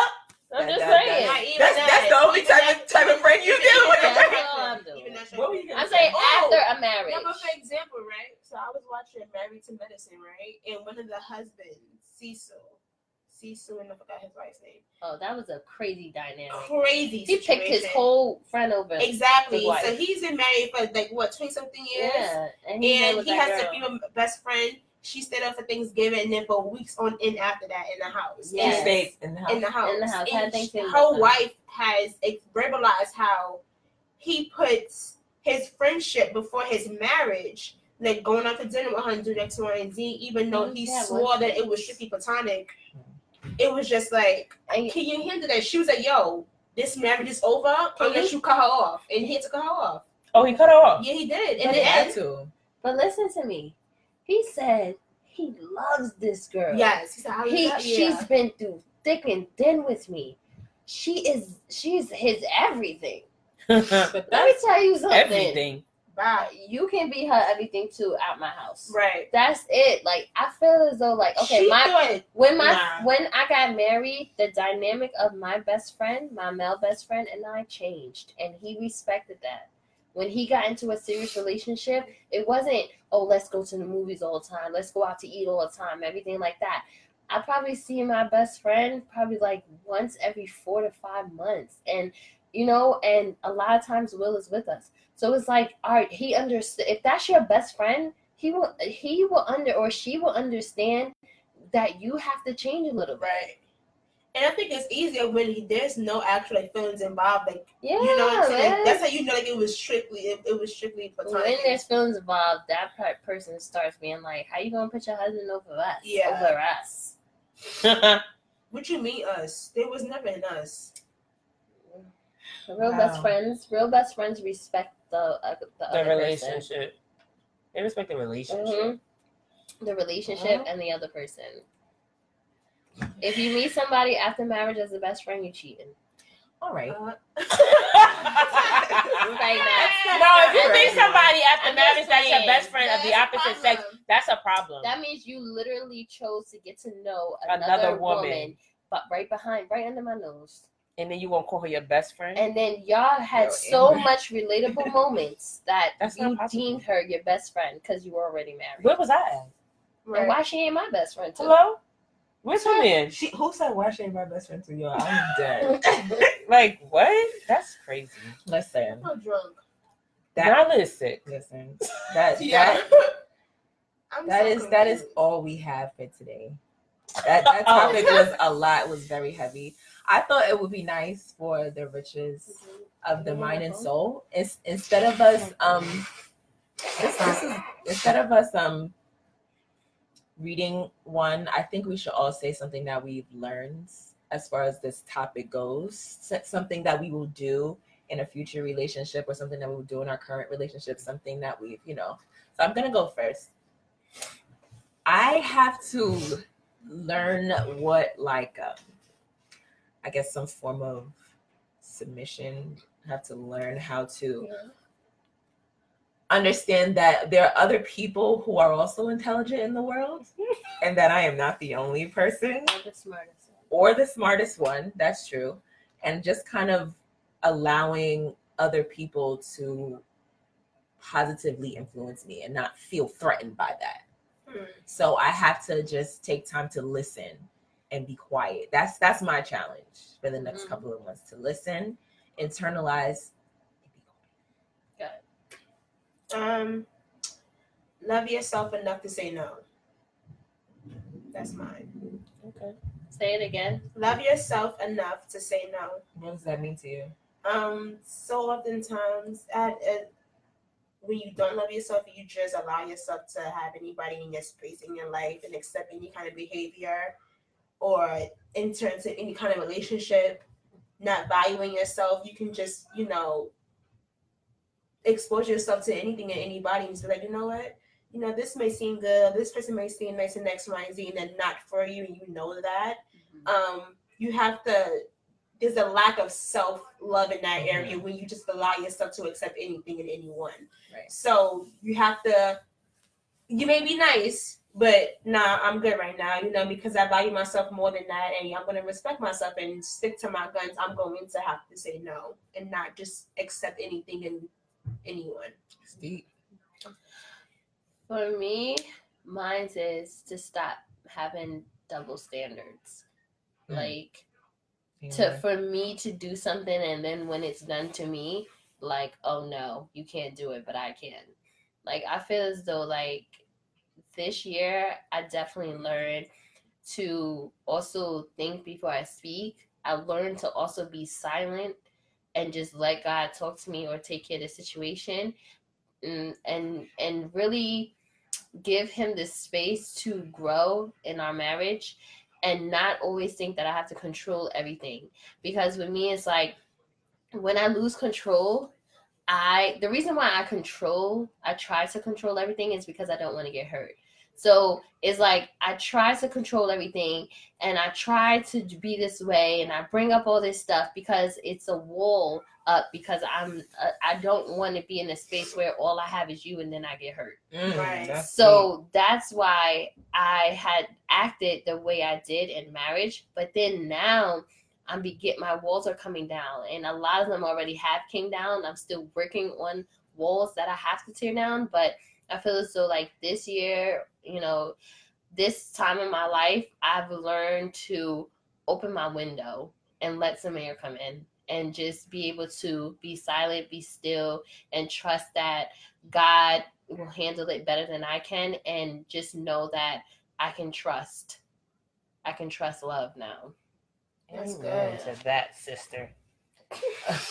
I'm That- just that- saying. Not That's that. that's the only Even type that- of type of friend you even deal with. that- That's I'm doing. even that. What were you gonna I'm say? saying Oh, after a marriage. Yeah, but for example, right? So I was watching Married to Medicine, right? And one of the husbands, Cecil, Cecil, and I forgot his wife's name. Oh, that was a crazy dynamic. Crazy. He picked his whole friend over. Exactly. So he's been married for like what twenty something years, Yeah, and he, and he has girl. to be a best friend. She stayed up for Thanksgiving, and then for weeks on end after that in the house. Yes. And- stayed in the house. in the house. In the house, And had Thanksgiving her with them. wife has verbalized how he puts his friendship before his marriage, like going out to dinner with her and do X, Y, and Z, even though he Yeah, swore what- that it was strictly platonic. It was just like, And- can you handle that? She was like, yo, this marriage is over unless you cut her off. And he had to cut her off. Oh, he cut her off. Yeah, he did. And But he had to. But listen to me. He said he loves this girl. yes. He said, how He, is that? she's Yeah. been through thick and thin with me. She is, she's his everything. *laughs* But Let me tell you something. Everything. bad. You can be her everything too out my house. Right. That's it. Like I feel as though, like okay, She my thought- when my Nah. when I got married, the dynamic of my best friend, my male best friend, and I changed, and he respected that. when he got into a serious relationship, it wasn't, oh, let's go to the movies all the time, let's go out to eat all the time, everything like that. I probably see my best friend probably like once every four to five months. And, you know, and a lot of times Will is with us. So it's like, all right, he understood. If that's your best friend, he will, he will under, or she will understand that you have to change a little bit. Right. And I think it's easier when he, there's no actual like, feelings involved. Like Yeah, you know what I'm saying? man. That's how you know like it was strictly it, it was strictly platonic. when there's feelings involved, that per- person starts being like, "How you gonna put your husband over us? Yeah. Over us? *laughs* What you mean us? There was never in us. Real best friends, real best friends respect the uh, the, the other relationship. They respect the relationship. Person. hmm The relationship and the other person. If you meet somebody after marriage as a best friend, you're cheating. All right. Uh, *laughs* *laughs* Right now. no, if you meet somebody after I'm marriage that's your best friend of the that's a opposite sex, that's a problem. That means you literally chose to get to know Another another, woman. woman. but right behind, right under my nose. and then you won't call her your best friend. And then y'all had Yo, so Amber. much relatable *laughs* moments that That's you deemed her your best friend because you were already married. Where was I at? And why she ain't my best friend too? Hello? Where's her man? She who said why she ain't my best friend to you? I'm dead. *laughs* Like what? That's crazy. Listen, I'm drunk. that Nyla is sick. listen *laughs* that Yeah. that *laughs* I'm that so is that is all we have for today. That that topic was a lot. Was very heavy. I thought it would be nice for the riches of the mind and soul, Ins- instead of us um, this, this is instead of us um reading one. I think we should all say something that we've learned as far as this topic goes. Something that we will do in a future relationship, or something that we will do in our current relationship. Something that we've you know. So I'm gonna go first. I have to learn what like um, I guess some form of submission. I have to learn how to Yeah. Understand that there are other people who are also intelligent in the world *laughs* and that I am not the only person You're the smartest. or the smartest one. That's true. And just kind of allowing other people to positively influence me and not feel threatened by that. Hmm. So I have to just take time to listen and be quiet. That's that's my challenge for the next Mhm. couple of months to listen, internalize, and be quiet. Good. Um, love yourself enough to say no. That's mine. Okay. Say it again. Love yourself enough to say no. What does that mean to you? Um, so oftentimes at, at when you don't love yourself, you just allow yourself to have anybody in your space in your life and accept any kind of behavior or enter into any kind of relationship, not valuing yourself. You can just, you know, expose yourself to anything and anybody and just be like, you know what? You know, this may seem good, this person may seem nice and X, Y, and Z, and then not for you, and you know that. Um, you have to there's a lack of self love in that area when you just allow yourself to accept anything and anyone. Right. So you have to. You may be nice, but nah, I'm good right now. You know, because I value myself more than that, and I'm going to respect myself and stick to my guns. I'm going to have to say no and not just accept anything and anyone. It's deep. For me, mine is to stop having double standards. Mm. Like Yeah. to for me to do something and then when it's done to me, like, oh no, you can't do it, but I can. Like I feel as though like this year I definitely learned to also think before I speak. I learned to also be silent and just let God talk to me or take care of the situation and and, and really give him the space to grow in our marriage and not always think that I have to control everything. Because with me, it's like when I lose control, I the reason why I control, I try to control everything is because I don't want to get hurt. So it's like I try to control everything and I try to be this way and I bring up all this stuff because it's a wall up because I'm uh, I don't want to be in a space where all I have is you and then I get hurt. Mm, Right. that's So that's why I had acted the way I did in marriage. But then now I'm be get my walls are coming down, and a lot of them already have came down. I'm still working on walls that I have to tear down, but I feel as though like this year, you know, this time in my life, I've learned to open my window and let some air come in and just be able to be silent, be still, and trust that God will handle it better than I can, and just know that I can trust. I can trust love now. That's Amen good. to that, sister.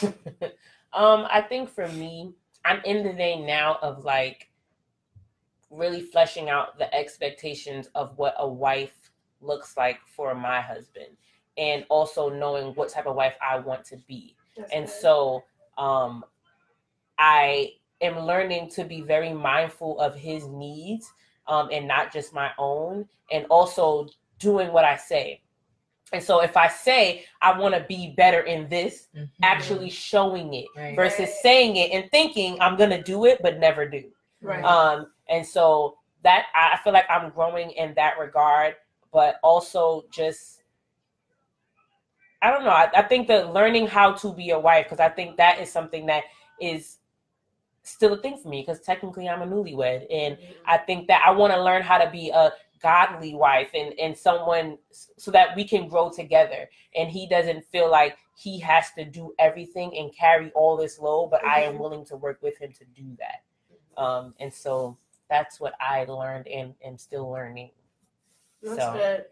*laughs* um, I think for me, I'm in the day now of like really fleshing out the expectations of what a wife looks like for my husband, and also knowing what type of wife I want to be. That's And good. so, um, I am learning to be very mindful of his needs, um, and not just my own, and also doing what I say. And so, if I say I want to be better in this, Mhm. actually showing it Right. versus Right. saying it and thinking I'm gonna do it but never do. right. Um, and so that I feel like I'm growing in that regard, but also just I don't know. I, I think that learning how to be a wife because I think that is something that is still a thing for me because technically I'm a newlywed and I think that I want to learn how to be a godly wife and and someone so that we can grow together and he doesn't feel like he has to do everything and carry all this load but I am Mhm. willing to work with him to do that um and so that's what I learned and am still learning That's so good.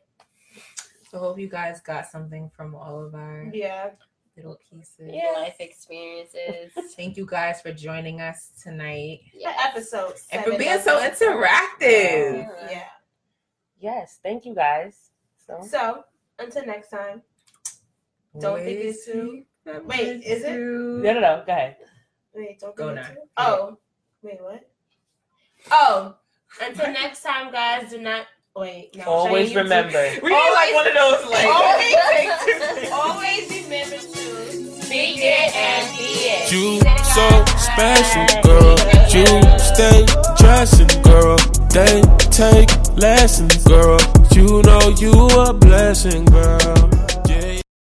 So hope you guys got something from all of our Yeah. little pieces. Yeah. Life experiences. *laughs* Thank you guys for joining us tonight The Yes. episode. and for being so interactive. Yeah. yes thank you guys so So until next time. Don't think it's too- Wait, is it? no no no go ahead Wait, don't Go go now. now. Oh, wait, what? Oh, until next time, guys. Do not wait. No, always I use remember *laughs* We need like one of those like Always- *laughs* Always remember to Speak it and be it. You so special, girl. You stay dressing, girl. They take lessons, girl. You know you a blessing, girl.